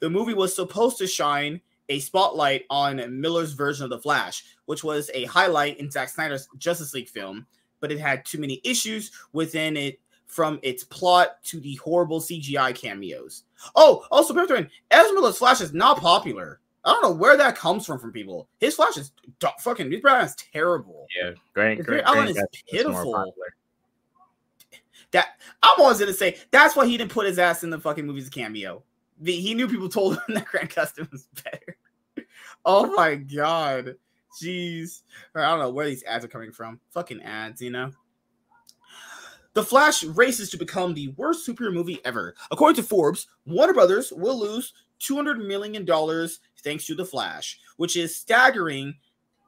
The movie was supposed to shine a spotlight on Miller's version of The Flash, which was a highlight in Zack Snyder's Justice League film, but it had too many issues within it from its plot to the horrible CGI cameos. Oh, also, Pepperton, Ezra Miller's Flash is not popular. I don't know where that comes from from people. His Flash is d- fucking. His Brown is terrible. Yeah, Grant, Grant, Grant is pitiful. That I'm always gonna say that's why he didn't put his ass in the fucking movies cameo the, he knew people told him [laughs] that Grant Gustin was better. [laughs] oh my god. Jeez. I don't know where these ads are coming from. Fucking ads, you know? The Flash races to become the worst superhero movie ever. According to Forbes, Warner Brothers will lose $200 million thanks to The Flash, which is staggering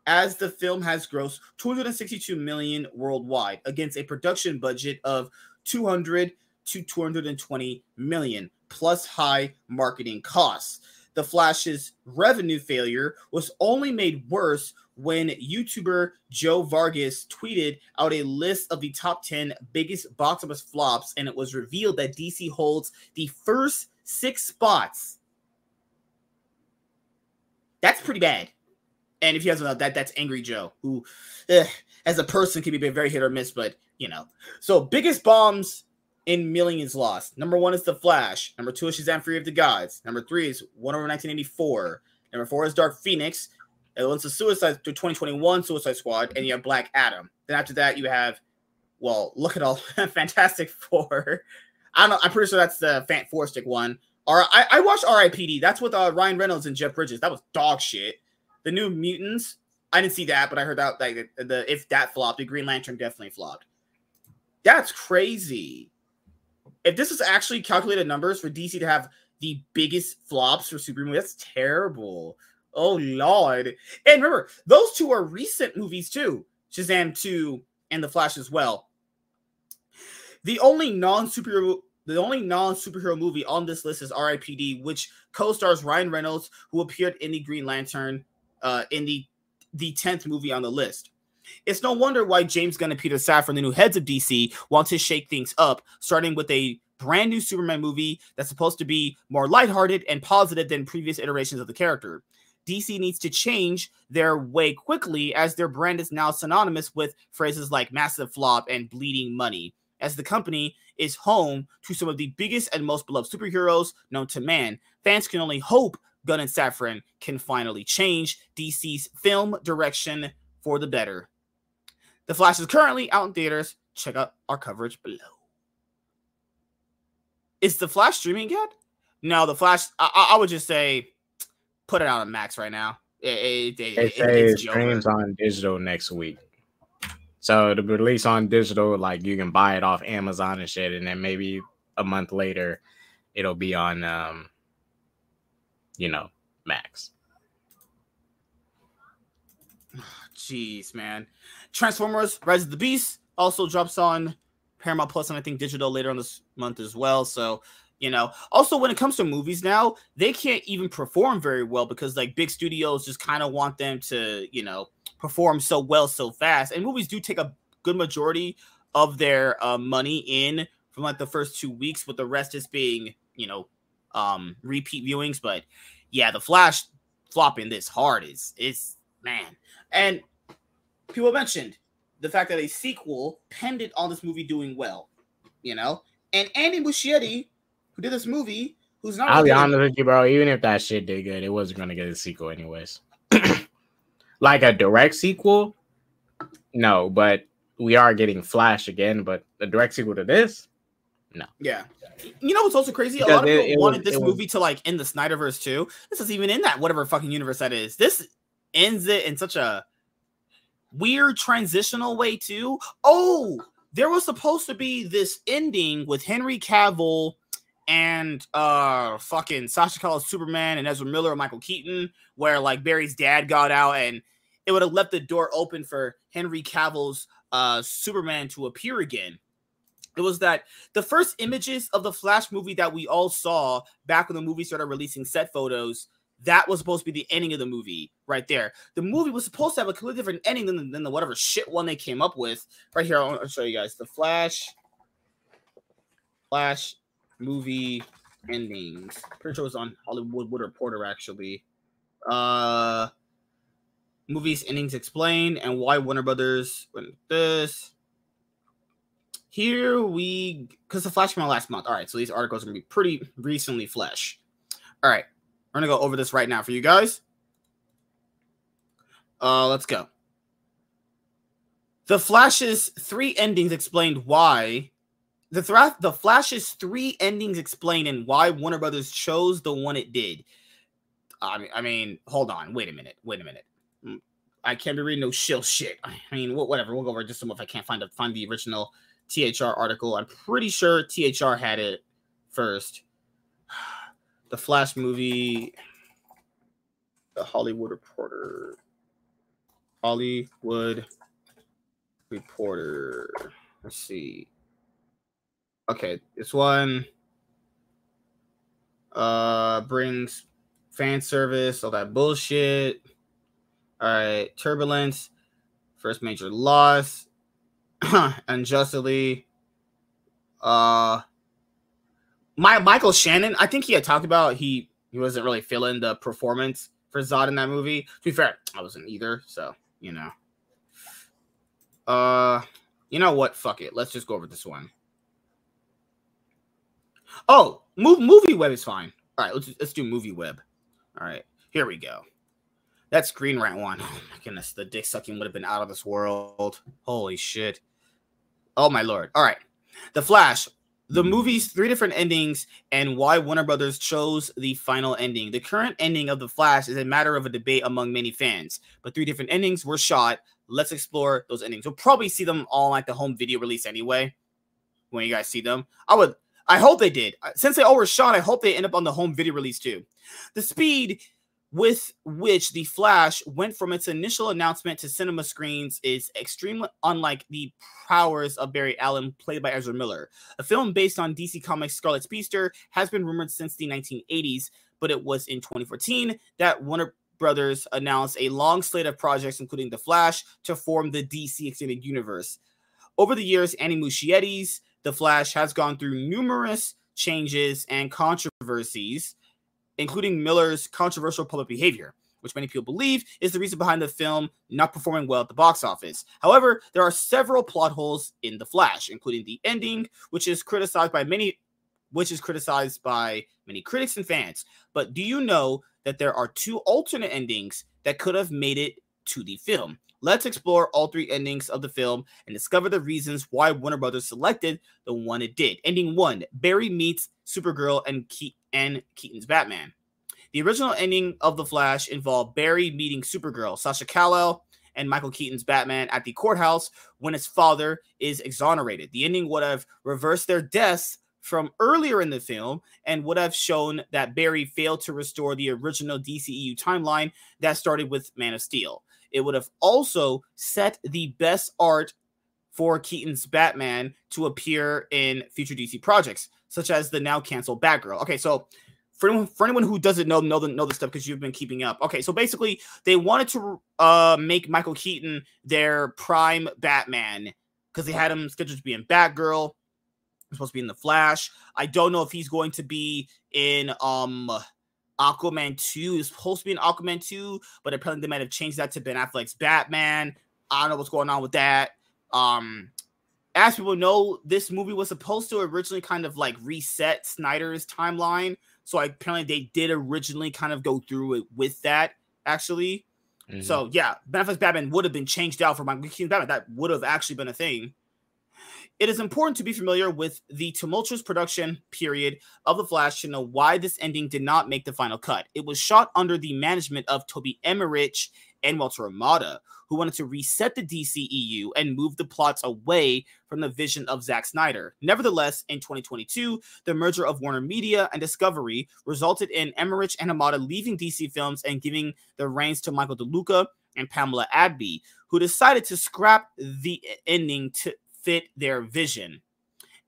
as the film has grossed 262 million worldwide against a production budget of 200 to 220 million plus high marketing costs. The Flash's revenue failure was only made worse when YouTuber Joe Vargas tweeted out a list of the top 10 biggest box office flops, and it was revealed that DC holds the first six spots. That's pretty bad. And if you guys know that, that's Angry Joe, who, eh, as a person, can be very hit or miss, but you know. So, biggest bombs in millions lost. Number one is The Flash. Number two is Shazam Fury of the Gods. Number three is Wonder Woman 1984. Number four is Dark Phoenix. Once the Suicide to 2021 Suicide Squad, and you have Black Adam. Then after that, you have, well, look at all [laughs] Fantastic Four. I don't know. I'm pretty sure that's the Fant Four Stick one. Or I, I watched R.I.P.D. That's with uh, Ryan Reynolds and Jeff Bridges. That was dog shit. The New Mutants. I didn't see that, but I heard that like the if that flopped, the Green Lantern definitely flopped. That's crazy. If this is actually calculated numbers for DC to have the biggest flops for super movie, that's terrible. Oh lord! And remember, those two are recent movies too. Shazam 2 and The Flash as well. The only non-superhero the only non-superhero movie on this list is R.I.P.D., which co-stars Ryan Reynolds, who appeared in the Green Lantern uh, in the the tenth movie on the list. It's no wonder why James Gunn and Peter Safran, the new heads of DC, want to shake things up, starting with a brand new Superman movie that's supposed to be more lighthearted and positive than previous iterations of the character. DC needs to change their way quickly as their brand is now synonymous with phrases like massive flop and bleeding money, as the company is home to some of the biggest and most beloved superheroes known to man. Fans can only hope Gunn and Safran can finally change DC's film direction for the better. The Flash is currently out in theaters. Check out our coverage below. Is The Flash streaming yet? No, The Flash, I, I would just say put it out on Max right now. It, it, it, it streams on digital next week. So the release on digital, like you can buy it off Amazon and shit, and then maybe a month later, it'll be on um you know, max. Jeez, man. Transformers Rise of the Beast also drops on Paramount Plus and I think digital later on this month as well. So, you know, also when it comes to movies now, they can't even perform very well because like big studios just kind of want them to, you know, perform so well so fast. And movies do take a good majority of their uh, money in from like the first two weeks, with the rest just being, you know, um repeat viewings, but yeah, the Flash flopping this hard is is man. And people mentioned the fact that a sequel pended on this movie doing well, you know. And Andy Muschietti, who did this movie, who's not. I'll be honest with you, bro. Even if that shit did good, it wasn't gonna get a sequel anyways. [clears throat] like a direct sequel, no. But we are getting Flash again. But a direct sequel to this, no. Yeah. You know what's also crazy? Because a lot of people it, it wanted was, this movie was... to like end the Snyderverse too. This is even in that whatever fucking universe that is. This ends it in such a weird transitional way too. Oh, there was supposed to be this ending with Henry Cavill and uh fucking Sasha Calle's Superman and Ezra Miller and Michael Keaton, where like Barry's dad got out and it would have left the door open for Henry Cavill's uh Superman to appear again. It was that the first images of the Flash movie that we all saw back when the movie started releasing set photos, that was supposed to be the ending of the movie right there. The movie was supposed to have a completely different ending than the, than the whatever shit one they came up with. Right here, I'll show you guys the Flash, Flash movie endings. Pretty sure it was on Hollywood Reporter actually. Uh, movies endings explained and why Warner Brothers went this here we because the flash came out last month. All right, so these articles are gonna be pretty recently flesh. All right, we're gonna go over this right now for you guys. Uh, let's go. The Flash's three endings explained why the thra- the Flash's three endings explaining why Warner Brothers chose the one it did. I mean, I mean, hold on, wait a minute, wait a minute. Mm, I can't be reading no shill shit. I mean, whatever. We'll go over just some if I can't find the find the original THR article. I'm pretty sure THR had it first. [sighs] The Flash movie, the Hollywood Reporter, Hollywood Reporter. Let's see. Okay, this one uh brings fan service, all that bullshit. All right, turbulence, first major loss, [clears throat] unjustly. Uh, my Michael Shannon, I think he had talked about he he wasn't really feeling the performance for Zod in that movie. To be fair, I wasn't either, so you know. Uh, you know what? Fuck it. Let's just go over this one. Oh, move, movie web is fine. All right, let's let's do movie web. All right, here we go. That Screen Rant one. Oh my goodness, the dick sucking would have been out of this world. Holy shit. Oh my lord. All right, The Flash. The movie's three different endings and why Warner Brothers chose the final ending. The current ending of The Flash is a matter of a debate among many fans, but three different endings were shot. Let's explore those endings. We'll probably see them all like the home video release anyway. When you guys see them, I would I hope they did. Uh, since they all were shot, I hope they end up on the home video release too. The speed with which the Flash went from its initial announcement to cinema screens is extremely unlike the powers of Barry Allen, played by Ezra Miller. A film based on DC Comics' Scarlet Speedster has been rumored since the 1980s, but it was in 2014 that Warner Brothers announced a long slate of projects, including The Flash, to form the DC Extended Universe. Over the years, Andy Muschietti's the Flash has gone through numerous changes and controversies, including Miller's controversial public behavior, which many people believe is the reason behind the film not performing well at the box office. However, there are several plot holes in The Flash, including the ending, which is criticized by many which is criticized by many critics and fans. But do you know that there are two alternate endings that could have made it to the film? Let's explore all three endings of the film and discover the reasons why Warner Brothers selected the one it did. Ending one Barry meets Supergirl and, Ke- and Keaton's Batman. The original ending of The Flash involved Barry meeting Supergirl, Sasha Calle, and Michael Keaton's Batman at the courthouse when his father is exonerated. The ending would have reversed their deaths from earlier in the film and would have shown that Barry failed to restore the original DCEU timeline that started with Man of Steel. It would have also set the best art for Keaton's Batman to appear in future DC projects, such as the now canceled Batgirl. Okay, so for anyone, for anyone who doesn't know know the know the stuff because you've been keeping up. Okay, so basically they wanted to uh make Michael Keaton their prime Batman because they had him scheduled to be in Batgirl. supposed to be in the Flash. I don't know if he's going to be in um Aquaman 2 is supposed to be an Aquaman 2, but apparently they might have changed that to Ben Affleck's Batman. I don't know what's going on with that. Um, as people know, this movie was supposed to originally kind of like reset Snyder's timeline. So apparently they did originally kind of go through it with that, actually. Mm-hmm. So yeah, Ben Affleck's Batman would have been changed out for Michael Keaton's Batman. That would have actually been a thing. It is important to be familiar with the tumultuous production period of The Flash to know why this ending did not make the final cut. It was shot under the management of Toby Emmerich and Walter Hamada, who wanted to reset the DCEU and move the plots away from the vision of Zack Snyder. Nevertheless, in 2022, the merger of Warner Media and Discovery resulted in Emmerich and Hamada leaving DC Films and giving the reins to Michael DeLuca and Pamela Abdy, who decided to scrap the ending to fit their vision.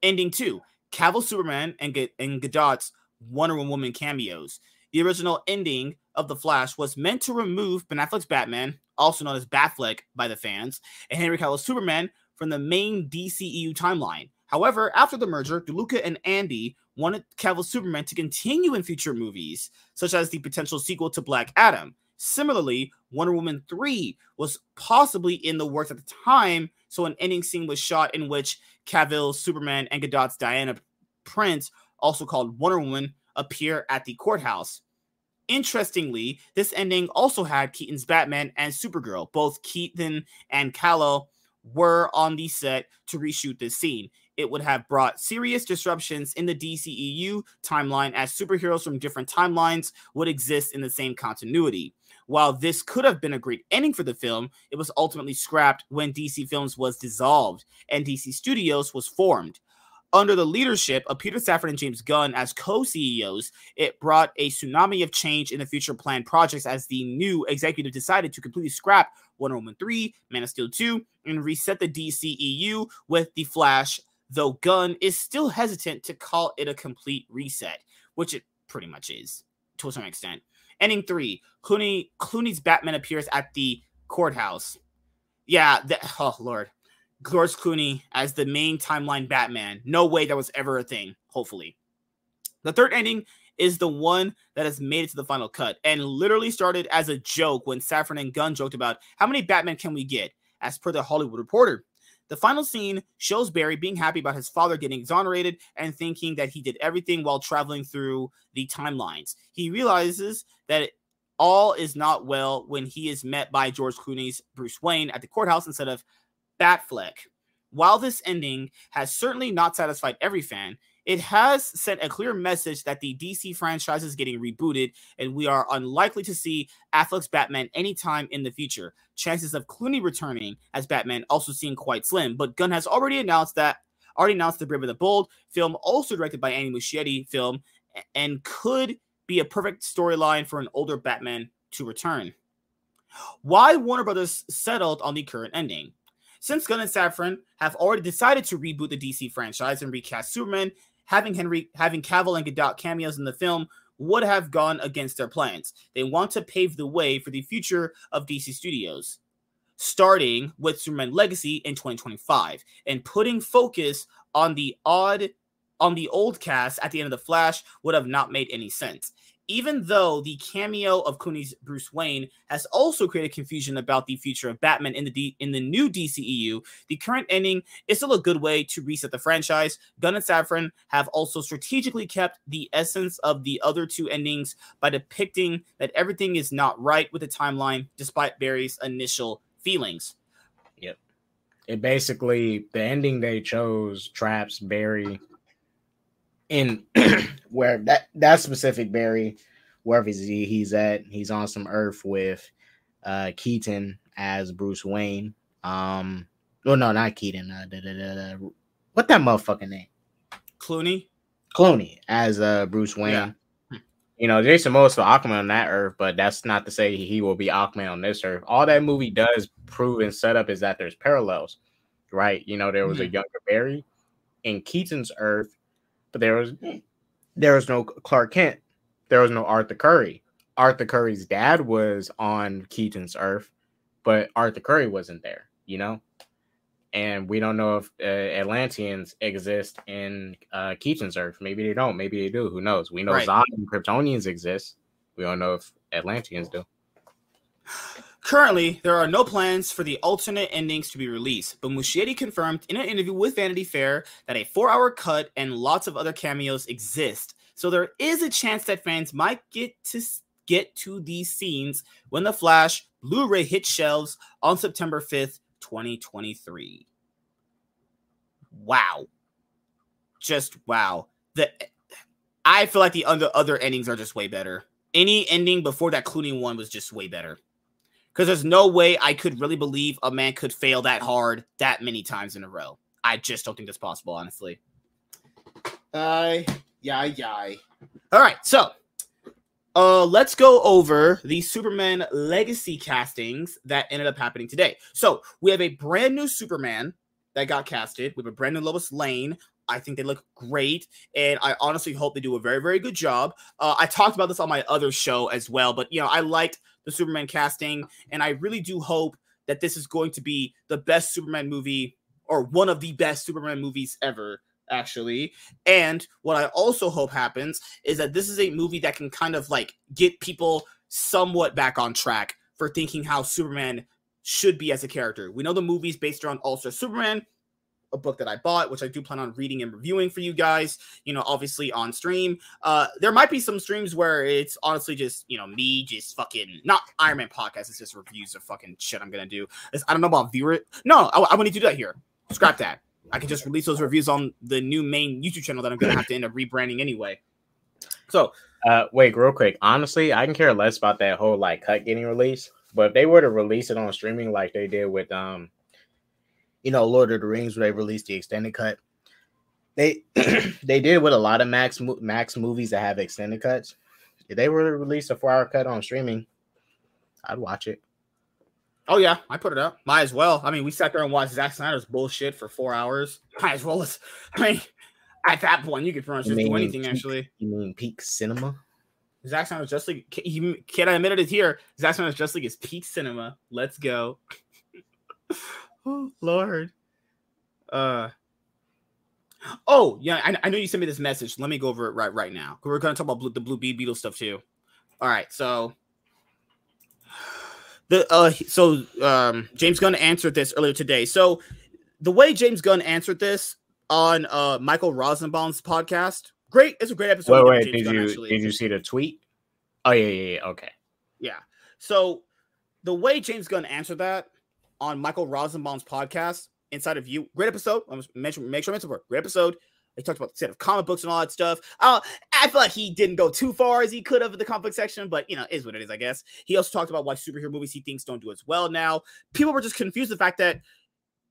Ending two, Cavill Superman and, G- and Gadot's Wonder Woman cameos. The original ending of The Flash was meant to remove Ben Affleck's Batman, also known as Batfleck by the fans, and Henry Cavill's Superman from the main DCEU timeline. However, after the merger, DeLuca and Abdy wanted Cavill's Superman to continue in future movies, such as the potential sequel to Black Adam. Similarly, Wonder Woman 3 was possibly in the works at the time, so an ending scene was shot in which Cavill, Superman, and Gadot's Diana Prince, also called Wonder Woman, appear at the courthouse. Interestingly, this ending also had Keaton's Batman and Supergirl. Both Keaton and Calle were on the set to reshoot this scene. it would have brought serious disruptions in the DCEU timeline as superheroes from different timelines would exist in the same continuity. While this could have been a great ending for the film, it was ultimately scrapped when DC Films was dissolved and DC Studios was formed. Under the leadership of Peter Safran and James Gunn as co CEOs, it brought a tsunami of change in the future planned projects as the new executive decided to completely scrap Wonder Woman 3, Man of Steel 2, and reset the DCEU with The Flash, though Gunn is still hesitant to call it a complete reset, which it pretty much is to a certain extent. Ending three, Clooney Clooney's Batman appears at the courthouse. Yeah, that, oh lord, George Clooney as the main timeline Batman. No way that was ever a thing. Hopefully, the third ending is the one that has made it to the final cut and literally started as a joke when Safran and Gunn joked about how many Batman can we get, as per the Hollywood Reporter. The final scene shows Barry being happy about his father getting exonerated and thinking that he did everything while traveling through the timelines. He realizes that all is not well when he is met by George Clooney's Bruce Wayne at the courthouse instead of Batfleck. While this ending has certainly not satisfied every fan, it has sent a clear message that the DC franchise is getting rebooted, and we are unlikely to see Affleck's Batman anytime in the future. Chances of Clooney returning as Batman also seem quite slim, but Gunn has already announced that already announced the Brave of the Bold film, also directed by Andy Muschietti, film, and could be a perfect storyline for an older Batman to return. Why Warner Brothers settled on the current ending? Since Gunn and Safran have already decided to reboot the DC franchise and recast Superman, having Henry having Cavill and Gadot cameos in the film would have gone against their plans. They want to pave the way for the future of DC Studios, starting with Superman Legacy in 2025 and putting focus on the odd on the old cast at the end of the Flash would have not made any sense even though the cameo of Clooney's Bruce Wayne has also created confusion about the future of Batman in the D- in the new DCEU, the current ending is still a good way to reset the franchise. Gunn and Safran have also strategically kept the essence of the other two endings by depicting that everything is not right with the timeline, despite Barry's initial feelings. Yep. It basically the ending they chose traps Barry in [clears throat] where that that specific Barry, wherever he's, he's at, he's on some Earth with uh Keaton as Bruce Wayne. Um, well, no, not Keaton. Uh, da, da, da, what that motherfucking name? Clooney. Clooney as uh Bruce Wayne. Yeah. You know, Jason Momoa for Aquaman on that Earth, but that's not to say he will be Aquaman on this Earth. All that movie does prove and set up is that there's parallels, right? You know, there was mm-hmm. a younger Barry in Keaton's Earth but there was there was no Clark Kent. There was no Arthur Curry. Arthur Curry's dad was on Keaton's Earth, but Arthur Curry wasn't there, you know? And we don't know if uh, Atlanteans exist in uh, Keaton's Earth. Maybe they don't. Maybe they do. Who knows? We know right. Zod and Kryptonians exist. We don't know if Atlanteans do. Currently, there are no plans for the alternate endings to be released, but Muschietti confirmed in an interview with Vanity Fair that a four hour cut and lots of other cameos exist. So there is a chance that fans might get to get to these scenes when The Flash Blu ray hits shelves on September 5th, 2023. Wow. Just wow. The I feel like the other, other endings are just way better. Any ending before that Clooney one was just way better because there's no way I could really believe a man could fail that hard that many times in a row. I just don't think that's possible, honestly. Uh, yeah, yeah. All right, so uh, let's go over the Superman legacy castings that ended up happening today. So we have a brand new Superman that got casted. We have a brand new Lois Lane. I think they look great, and I honestly hope they do a very, very good job. Uh, I talked about this on my other show as well, but you know, I liked the Superman casting, and I really do hope that this is going to be the best Superman movie or one of the best Superman movies ever actually. And what I also hope happens is that this is a movie that can kind of like get people somewhat back on track for thinking how Superman should be as a character. We know the movie's based around All Star Superman a book that I bought, which I do plan on reading and reviewing for you guys, you know, obviously on stream. Uh, there might be some streams where it's honestly just, you know, me just fucking not Iron Man podcast, it's just reviews of fucking shit I'm gonna do. It's, I don't know about viewer. No, I, I to do that here. Scrap that. I can just release those reviews on the new main YouTube channel that I'm gonna have to end up rebranding anyway. So, uh, wait, real quick. Honestly, I can care less about that whole like cut getting released. But if they were to release it on streaming like they did with um, you know, Lord of the Rings, where they released the extended cut, they [clears throat] they did with a lot of Max Max movies that have extended cuts. If they were to release a four hour cut on streaming, I'd watch it. Oh yeah, I put it up. Might as well. I mean, we sat there and watched Zack Snyder's bullshit for four hours. [laughs] Might as well. As, I mean, at that point, you could pretty much just do anything. Peak, actually, you mean peak cinema? Zack Snyder's Just League. Can I admit it here? Zack Snyder's Just League is peak cinema. Let's go. [laughs] oh Lord. Uh. Oh yeah, I, I, know you sent me this message. Let me go over it right right now. We're gonna talk about blue, the Blue Bee Beetle stuff too. All right, so the uh so um James Gunn answered this earlier today. So the way James Gunn answered this on uh Michael Rosenbaum's podcast, great. It's a great episode. Wait, wait, did Gunn, you actually. did you see the tweet? Oh yeah, yeah, yeah. Okay. Yeah. So the way James Gunn answered that on Michael Rosenbaum's podcast, Inside of You, great episode. I'm mention make sure I mention it. Great episode. He talked about the set of comic books and all that stuff. Uh, I feel like he didn't go too far as he could have in the comic book section, but you know, is what it is, I guess. He also talked about why superhero movies he thinks don't do as well now. People were just confused the fact that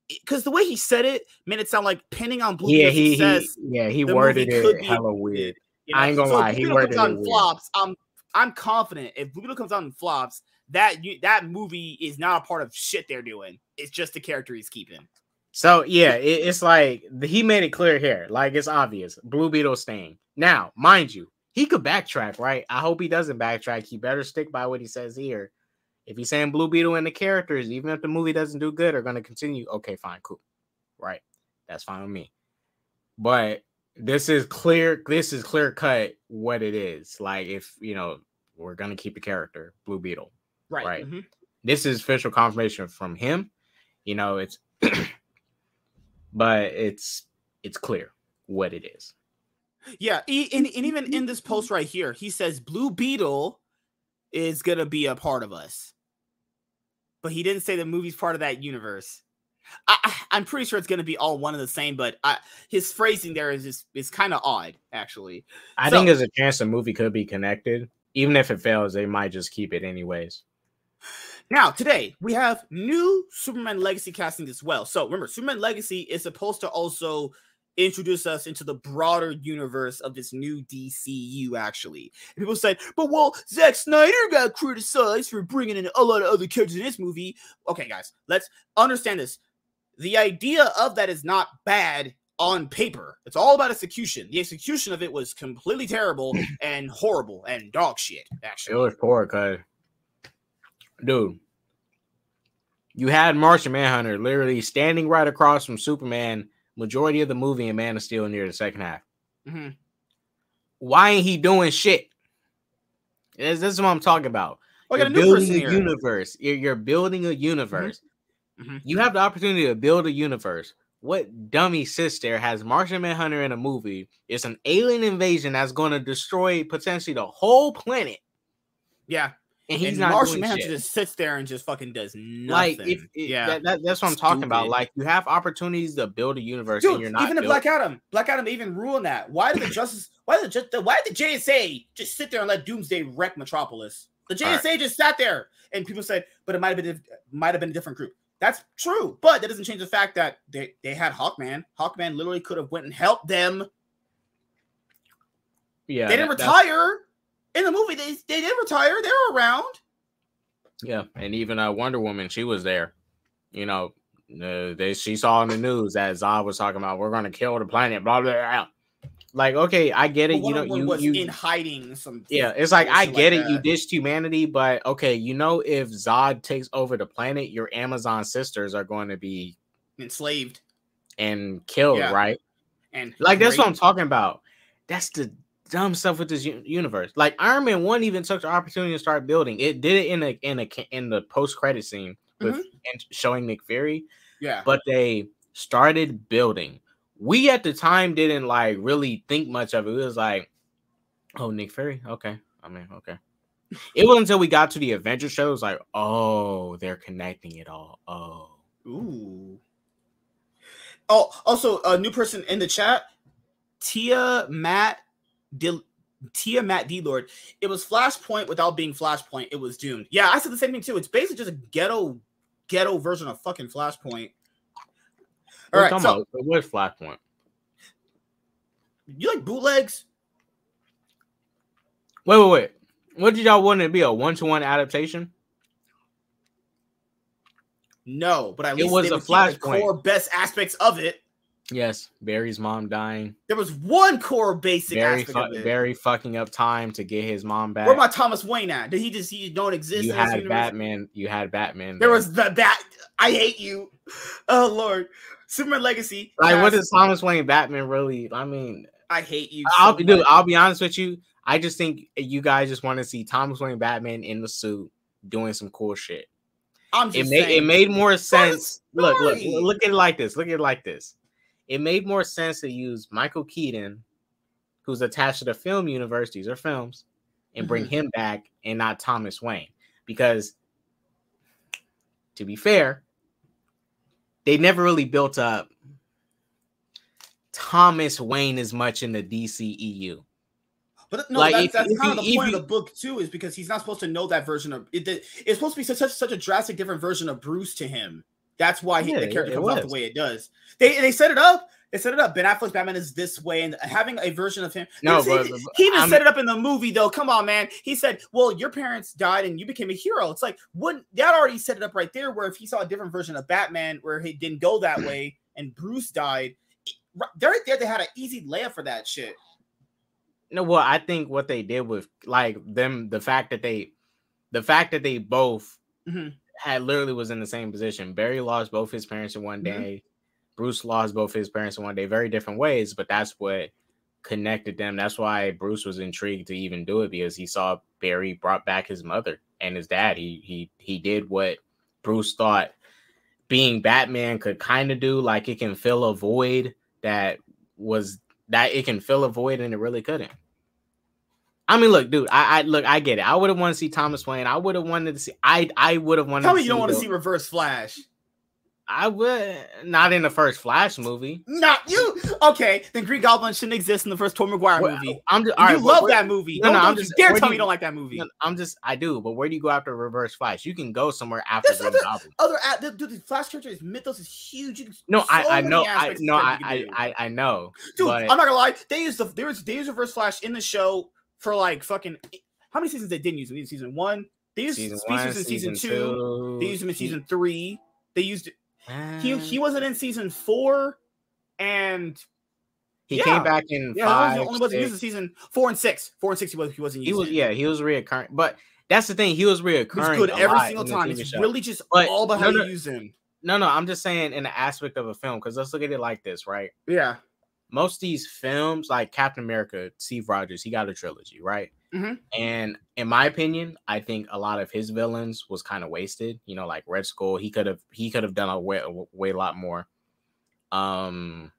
because the way he said it made it sound like pinning on Blue yeah, he, success, he, yeah, he worded it hella weird. You know? I ain't gonna so lie, he worded it weird. flops. I'm I'm confident if Blue Beetle comes out and flops, that that movie is not a part of shit they're doing. It's just the character he's keeping. So yeah, it, it's like he made it clear here, like it's obvious. Blue Beetle staying. Now, mind you, he could backtrack, right? I hope he doesn't backtrack. He better stick by what he says here. If he's saying Blue Beetle and the characters, even if the movie doesn't do good, are going to continue. Okay, fine, cool, right? That's fine with me. But this is clear. This is clear cut what it is. Like if you know we're going to keep the character Blue Beetle, right? Right. Mm-hmm. This is official confirmation from him. You know, it's [clears throat] but it's it's clear what it is. Yeah, and, and even in this post right here, he says Blue Beetle is gonna be a part of us, but he didn't say the movie's part of that universe. I, am pretty sure it's going to be all one and the same, but I, his phrasing there is just, is kind of odd, actually. I so, think there's a chance the movie could be connected. Even if it fails, they might just keep it anyways. Now, today we have new Superman Legacy casting as well. So remember, Superman Legacy is supposed to also introduce us into the broader universe of this new DCU. Actually, and people said, "But well, Zack Snyder got criticized for bringing in a lot of other characters in this movie." Okay, guys, let's understand this. The idea of that is not bad on paper. It's all about execution. The execution of it was completely terrible [clears throat] and horrible and dog shit. Actually, it was poor, cause dude, you had Martian Manhunter literally standing right across from Superman majority of the movie and Man of Steel near the second half. Mm-hmm. Why ain't he doing shit? This, this is what I'm talking about. Oh, you're building a here. universe. You're, you're, building a universe. You have the opportunity to build a universe. What dummy sister has Martian Manhunter in a movie? It's an alien invasion that's going to destroy potentially the whole planet. Yeah and he's and not Martian Manhunter just sits there and just fucking does nothing. Like, if, if yeah, that, that, that's what I'm Stupid. talking about. Like, you have opportunities to build a universe, Dude, and you're not even the Black Adam. Black Adam even ruined that. Why did the [coughs] Justice? Why did the Why did the JSA just sit there and let Doomsday wreck Metropolis? The JSA right. just sat there, and people said, "But it might have been might have been a different group." That's true, but that doesn't change the fact that they they had Hawkman. Hawkman literally could have went and helped them. Yeah, they didn't that, retire in the movie. They they didn't retire. They were around. Yeah, and even uh, Wonder Woman, she was there. You know, uh, they she saw in the news that Zod was talking about we're going to kill the planet. Blah blah. blah. Like, okay, I get it. you know, you was you in hiding some. Yeah, it's like I get like it. That. You ditched humanity, but okay, you know, if Zod takes over the planet, your Amazon sisters are going to be enslaved and killed, yeah. right? And like that's what I'm talking about. That's the dumb stuff with this universe. Like Iron Man One even took the opportunity to start building. It did it in a in a in the post credit scene with mm-hmm. and showing Nick Fury. Yeah, but they started building. We at the time didn't like really think much of it. It was like, oh, Nick Fury. Okay, I mean, okay. [laughs] It wasn't until we got to the Avenger shows, like, oh, they're connecting it all. Oh, ooh. Oh, also a new person in the chat, Tia Matt Dil- Tia Matt D Lord. It was Flashpoint without being Flashpoint. It was doomed. Yeah, I said the same thing too. It's basically just a ghetto ghetto version of fucking Flashpoint. All All right, so what's Flashpoint? you like bootlegs? Wait, wait, wait. What did y'all want it to be? A one to one adaptation? No, but at It least was a the Flashpoint. core best aspects of it. Yes. Barry's mom dying. There was one core basic Barry, aspect fu- of it. Barry fucking up time to get his mom back. Where my Thomas Wayne at? Did he just he don't exist? you had? Batman. You had Batman. There there. was the bat. I hate you. [laughs] Oh Lord, Superman Legacy. like, what has- Thomas Wayne Batman really? I mean, I hate you. I'll so be dude. I'll be honest with you. I just think you guys just want to see Thomas Wayne Batman in the suit doing some cool shit. I'm It just made saying. it made more sense. Look, look, look at it like this. Look at it like this. It made more sense to use Michael Keaton, who's attached to the film universe, these are films, and bring Mm-hmm. him back and not Thomas Wayne. Because to be fair, they never really built up Thomas Wayne as much in the DCEU. But no, Like, that's, if- that's if kind you- of the point you- of the book too, is because he's not supposed to know that version of it. It's supposed to be such such, such a drastic different version of Bruce to him. That's why he, Yeah, the character comes out the way it does. They they set it up. They set it up. Ben Affleck's Batman is this way, and having a version of him. No, he, but- he even I'm- set it up in the movie though. Come on, man. He said, "Well, your parents died, and you became a hero." It's like wouldn't that already set it up right there? Where if he saw a different version of Batman where he didn't go that way, and Bruce died, right there, they had an easy layup for that shit. No, well, I think what they did with like them, the fact that they, the fact that they both Mhm. Had literally was in the same position. Barry lost both his parents in one Mhm. day. Bruce lost both his parents in one day, very different ways, but that's what connected them. That's why Bruce was intrigued to even do it because he saw Barry brought back his mother and his dad. He he he did what Bruce thought being Batman could kind of do, like it can fill a void that was that it can fill a void and it really couldn't. I mean, look, dude, I, I look, I get it. I would have wanted to see Thomas Wayne. I would have wanted to see. I I would have wanted. Tell to me you don't want to see Reverse Flash. I would not in the first Flash movie. Not you. Okay, then Green Goblin shouldn't exist in the first Tom Maguire Well, movie. I'm just. you all right, but love that movie. No, No, no, I'm just- dare tell do me you you- don't like that movie. no, I'm just. I do, but where do you go after Reverse Flash? You can go somewhere after There's Green other- Goblin. Other at the, dude, the Flash character is mythos is huge. You No, so I I know. I no, I I. I, know. Dude, but- I'm not gonna lie. They used the there was they used Reverse Flash in the show for like fucking how many seasons they didn't use him? They used season one. They used Season Species one, in season, season two. two. They used him in season three. They used he Uh, he wasn't in season four, and he yeah. came back in yeah, five. he only wasn't used in season four and six. Four and six he was he wasn't He was yeah, he was reoccurring, but that's the thing. He was reoccurring. He was good every single time. It's show. really just But all about no, how no, use him. No, no, I'm just saying in the aspect of a film because let's look at it like this, right? Yeah. Most of these films, like Captain America, Steve Rogers, he got a trilogy, right? Mhm. And in my opinion, I think a lot of his villains was kind of wasted. You know, like Red Skull, he could have he could have done a way a way lot more. Um,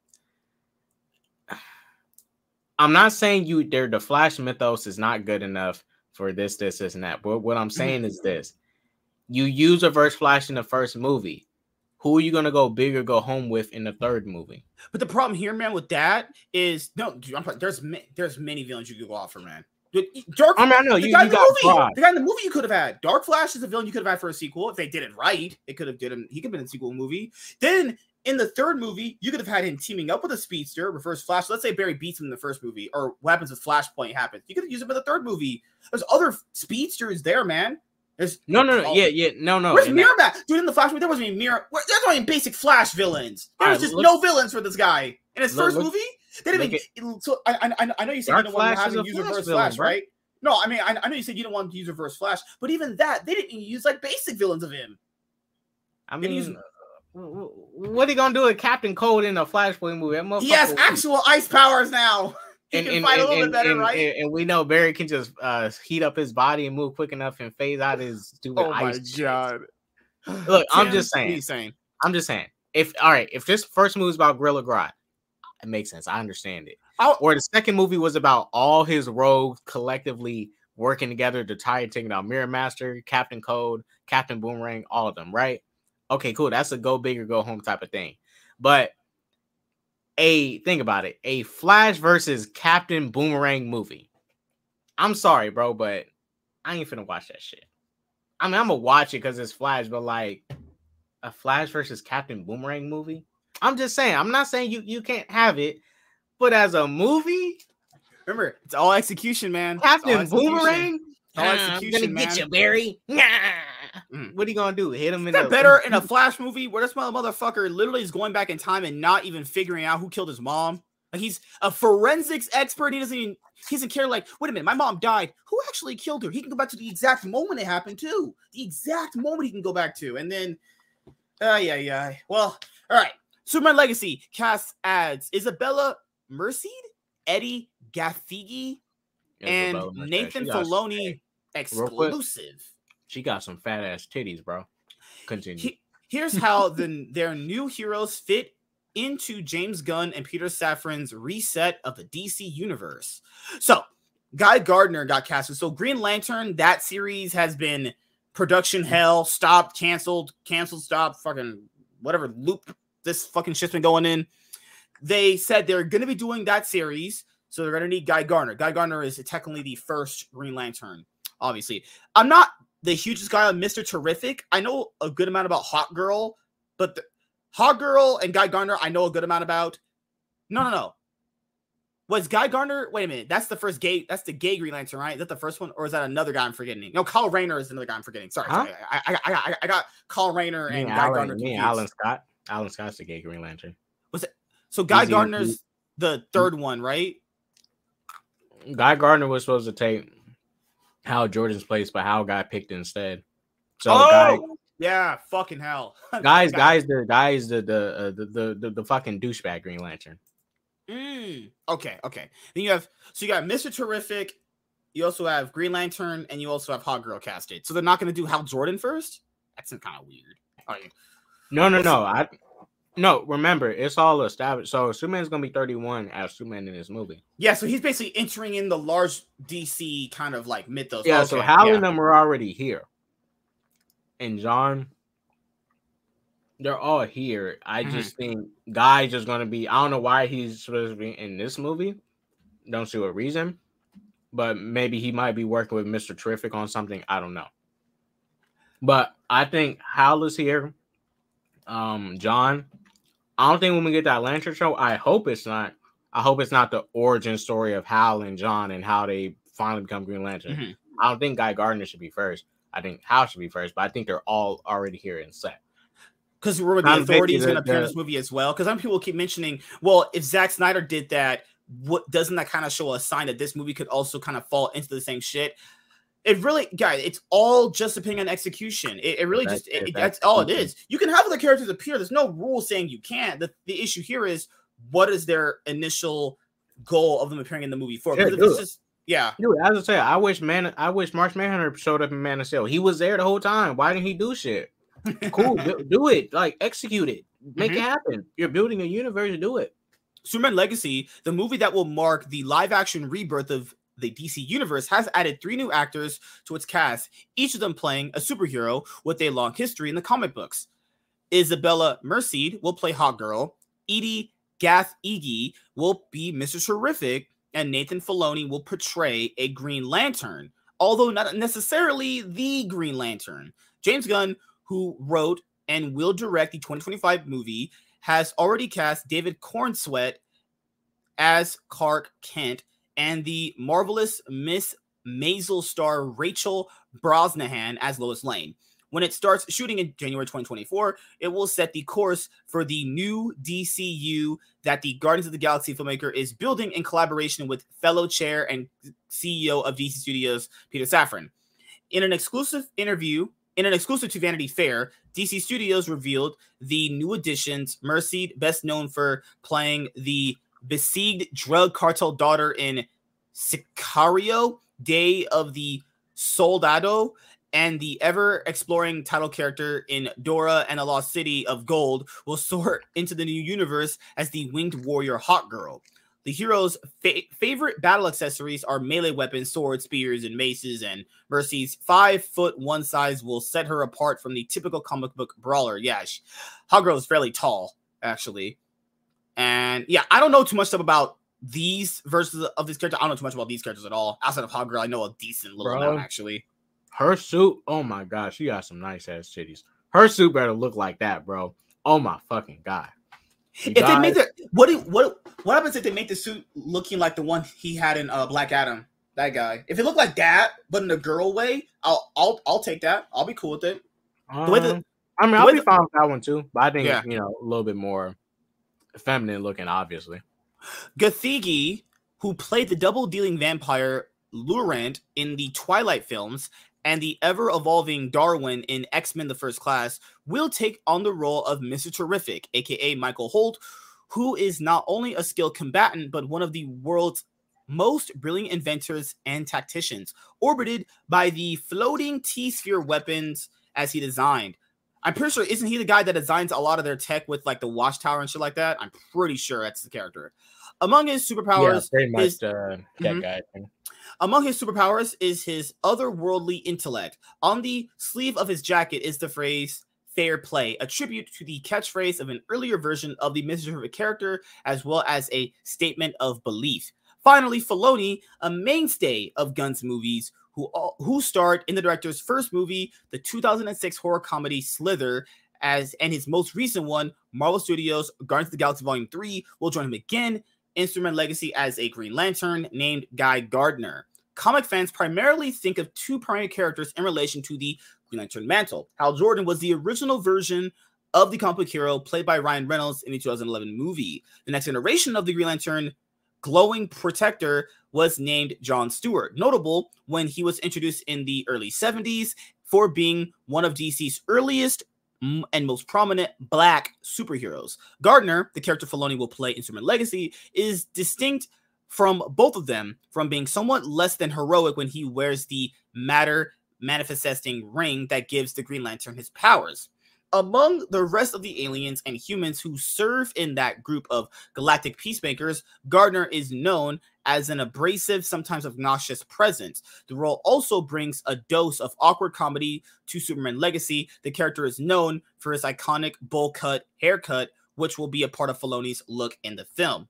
I'm not saying you there. The Flash mythos is not good enough for this, this, this, and that. But what I'm saying is this: you use Reverse Flash in the first movie. Who are you gonna go big or go home with in the third movie? But the problem here, man, with that is no. Dude, I'm, there's there's many villains you could go off for, man. Dark. I mean, I know the you, guy you in the got movie, the guy in the movie you could have had. Dark Flash is a villain you could have had for a sequel if they did it right. They could have did him. He could have been in a sequel movie. Then in the third movie, you could have had him teaming up with a speedster, Reverse Flash. Let's say Barry beats him in the first movie, or what happens with Flashpoint happens. You could have used him in the third movie. There's other speedsters there, man. There's No, no, no, Oh. yeah, yeah, no, no. Where's Bat? Dude, in the Flash movie, there wasn't even Mirror. There's not even basic Flash villains. There's Alright, just look- no villains for this guy. In his Look- first look- movie, they didn't even. so I, I, I know you said Dark you want to Flash have him a use Flash reverse villain, Flash, bro. right? No, I mean I, I know you said you didn't want to use reverse Flash, but even that they didn't use like basic villains of him. I use- mean, w- w- what are you gonna do with Captain Cold in a Flashpoint movie? That He has actual ice powers now. [laughs] He and, can and, fight a little and, bit better, and- right? and- and we know Barry can just uh, heat up his body and move quick enough and phase out his stupid oh ice. my god! [sighs] Look, I'm just saying. I'm just saying. If all right, if this first movie is about Gorilla Grodd, it makes sense. I understand it. I'll- Or the second movie was about all his rogues collectively working together to try and take down Mirror Master, Captain Cold, Captain Boomerang, all of them, right? Okay, cool. That's a go big or go home type of thing. But a think about it, a Flash versus Captain Boomerang movie. I'm sorry, bro, but I ain't finna watch that shit. I mean, I'm gonna watch it because it's Flash, but like a Flash versus Captain Boomerang movie. I'm just saying. I'm not saying you you can't have it, but as a movie, remember it's all execution, man. Captain execution. Boomerang. All execution, I'm gonna get you, Barry. Nah. Mm. What are you gonna do? Hit him in Is that the better [laughs] in a Flash movie where this motherfucker literally is going back in time and not even figuring out who killed his mom? Like he's a forensics expert. He doesn't even he doesn't care. Like, wait a minute, my mom died. Who actually killed her? He can go back to the exact moment it happened too. The exact moment he can go back to, and then, uh, yeah, yeah. Well, all right. Superman Legacy cast adds Isabella Merced, Edi Gathegi, and Nathan She Fillion real quick. exclusive. She got some fat ass titties, bro. Continue. He- here's how the their new heroes fit into James Gunn and Peter Safran's reset of the DC universe. So, Guy Gardner got casted. So, Green Lantern, that series has been production hell, stopped, canceled, canceled, stopped, fucking whatever loop this fucking shit's been going in. They said they're going to be doing that series, so they're going to need Guy Gardner. Guy Gardner is technically the first Green Lantern, obviously. I'm not the hugest guy on Mr. Terrific. I know a good amount about Hawk Girl, but the, Hawk Girl and Guy Gardner, I know a good amount about. No, no, no. Was Guy Gardner? Wait a minute. That's the first gay. That's the gay Green Lantern, right? Is that the first one, or is that another guy I'm forgetting? No, Kyle Rayner is another guy I'm forgetting. Sorry, Huh? sorry. I, I, I, I, I got Kyle Rayner and Guy Alan, Gardner. me. Alan Scott. Alan Scott's the gay Green Lantern. Was it? So Guy He's the- Gardner's the third one, right? Guy Gardner was supposed to take Hal Jordan's place, but Hal got picked instead. So oh, guy, yeah, fucking hell, [laughs] guys, guys, the guys, the the, uh, the the the the fucking douchebag Green Lantern. Mm, okay, okay. Then you have so you got Mr. Terrific, you also have Green Lantern, and you also have Hawk Girl casted. So they're not going to do Hal Jordan first. That's kind of weird. No, no, What's no. I no. Remember, it's all established. So Superman's gonna be thirty one as Superman in this movie. yeah. So he's basically entering in the large DC kind of like mythos. Yeah. so Okay, Hal yeah. and them are already here, and John. They're all here. I Mhm. just think Guy's just gonna be. I don't know why he's supposed to be in this movie. Don't see a reason, but maybe he might be working with Mister Terrific on something. I don't know. But I think Hal is here. Um, John. I don't think when we get that Lantern show, I hope it's not. I hope it's not the origin story of Hal and John and how they finally become Green Lantern. Mhm. I don't think Guy Gardner should be first. I think Hal should be first, but I think they're all already here in set. because remember the Tom authority is going to appear in this movie as well. Because some people keep mentioning, well, if Zack Snyder did that, what doesn't that kind of show a sign that this movie could also kind of fall into the same shit? It really, guys, it's all just depending on execution. It, it really That's just it, that's that's all it is. You can have other characters appear. There's no rule saying you can't. The the issue here is what is their initial goal of them appearing in the movie for? Yeah, Because if it's just yeah, Dude, as I say, I wish man, I wish Martian Manhunter showed up in Man of Steel. He was there the whole time. Why didn't he do shit? Cool, [laughs] do, do it. Like execute it. Make Mhm. it happen. You're building a universe. Do it. Superman Legacy, the movie that will mark the live action rebirth of the DC universe, has added three new actors to its cast, each of them playing a superhero with a long history in the comic books. Isabella Merced will play Hawk Girl, Edie Gath Iggy will be Mr. Terrific, and Nathan Fillion will portray a Green Lantern, although not necessarily the Green Lantern. James Gunn, who wrote and will direct the 2025 movie, has already cast David Corenswet as Clark Kent and the marvelous Miss Maisel star Rachel Brosnahan as Lois Lane. When it starts shooting in January 2024, it will set the course for the new DCU that the Guardians of the Galaxy filmmaker is building in collaboration with fellow chair and CEO of DC Studios, Peter Safran. In an exclusive interview, in an exclusive to Vanity Fair, DC Studios revealed the new additions. Merced, best known for playing the besieged drug cartel daughter in Sicario, Day of the Soldado, and the ever exploring title character in Dora and the Lost City of Gold will soar [laughs] into the new universe as the winged warrior Hawk Girl. The hero's fa- favorite battle accessories are melee weapons, swords, spears, and maces. And Merced's five foot one size will set her apart from the typical comic book brawler. Yeah, she, Hawk Girl is fairly tall, actually. And yeah, I don't know too much stuff about these versions of this character. I don't know too much about these characters at all. Outside of Hawk Girl, I know a decent little Bro. amount actually. Her suit, oh my god, she got some nice ass titties. Her suit better look like that, bro. Oh my fucking god. You If they make the what do- what what happens if they make the suit looking like the one he had in uh, Black Adam? That guy. If it looked like that, but in a girl way, I'll I'll I'll take that. I'll be cool with it. the way the- Um, I mean, I'll be the- fine with that one too. But I think Yeah. you know a little bit more feminine looking, obviously. Gathegi, who played the double dealing vampire Laurent in the Twilight films and the ever evolving Darwin in X Men The First Class, will take on the role of Mr. Terrific, aka Michael Holt, who is not only a skilled combatant, but one of the world's most brilliant inventors and tacticians, orbited by the floating T sphere weapons as he designed. I'm pretty sure, isn't he the guy that designs a lot of their tech with like the watchtower and shit like that? I'm pretty sure that's the character. Among his yeah, superpowers, pretty much is- uh, that Mhm. guy. among his superpowers is his otherworldly intellect. On the sleeve of his jacket is the phrase fair play, a tribute to the catchphrase of an earlier version of the Mr. Terrific character, as well as a statement of belief. Finally, Fillion, a mainstay of Gunn's movies, who, who starred in the director's first movie, the 2006 horror comedy Slither, as and his most recent one, Marvel Studios Guardians of the Galaxy Volume 3, will join him again in Instrument Legacy as a Green Lantern named Guy Gardner. Comic fans primarily think of two primary characters in relation to the Green Lantern mantle. Hal Jordan was the original version of the comic hero played by Ryan Reynolds in the 2011 movie. The next generation of the Green Lantern glowing protector was named John Stewart, notable when he was introduced in the early 70s for being one of DC's earliest and most prominent black superheroes. Gardner, the character Fillion will play in Superman Legacy, is distinct from both of them from being somewhat less than heroic when he wears the matter manifesting ring that gives the Green Lantern his powers. Among the rest of the aliens and humans who serve in that group of galactic peacemakers, Gardner is known as an abrasive, sometimes obnoxious presence. The role also brings a dose of awkward comedy to Superman Legacy. The character is known for his iconic bowl cut haircut, which will be a part of Fillion's look in the film.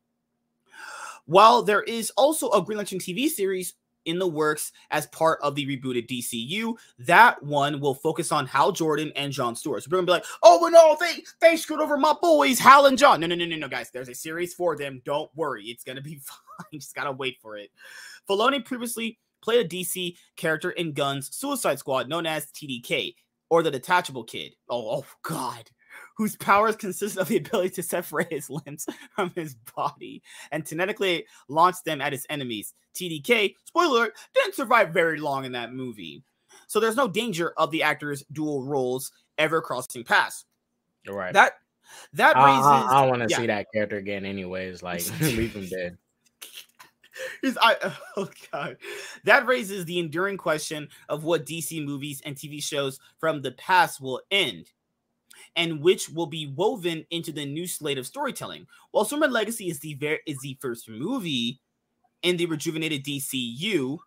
While there is also a Green Lantern TV series in the works as part of the rebooted DCU, that one will focus on Hal Jordan and John Stewart. So we're gonna be like, oh, but no, they they screwed over my boys, Hal and John. No, no, no, no, no, guys. There's a series for them. Don't worry, it's gonna be [laughs] fine. Just gotta wait for it. Fillion previously played a DC character in Gunn's Suicide Squad known as TDK or the Detachable Kid. Oh, oh God. Whose powers consist of the ability to separate his limbs [laughs] from his body and kinetically launch them at his enemies. TDK, spoiler, alert, didn't survive very long in that movie. So there's no danger of the actor's dual roles ever crossing paths. Right. That that I, raises I, I don't want to yeah. see that character again, anyways. Like, [laughs] leave him dead. [laughs] I oh god. That raises the enduring question of what DC movies and TV shows from the past will end and which will be woven into the new slate of storytelling. While Superman Legacy is the ver- is the first movie in the rejuvenated DCU,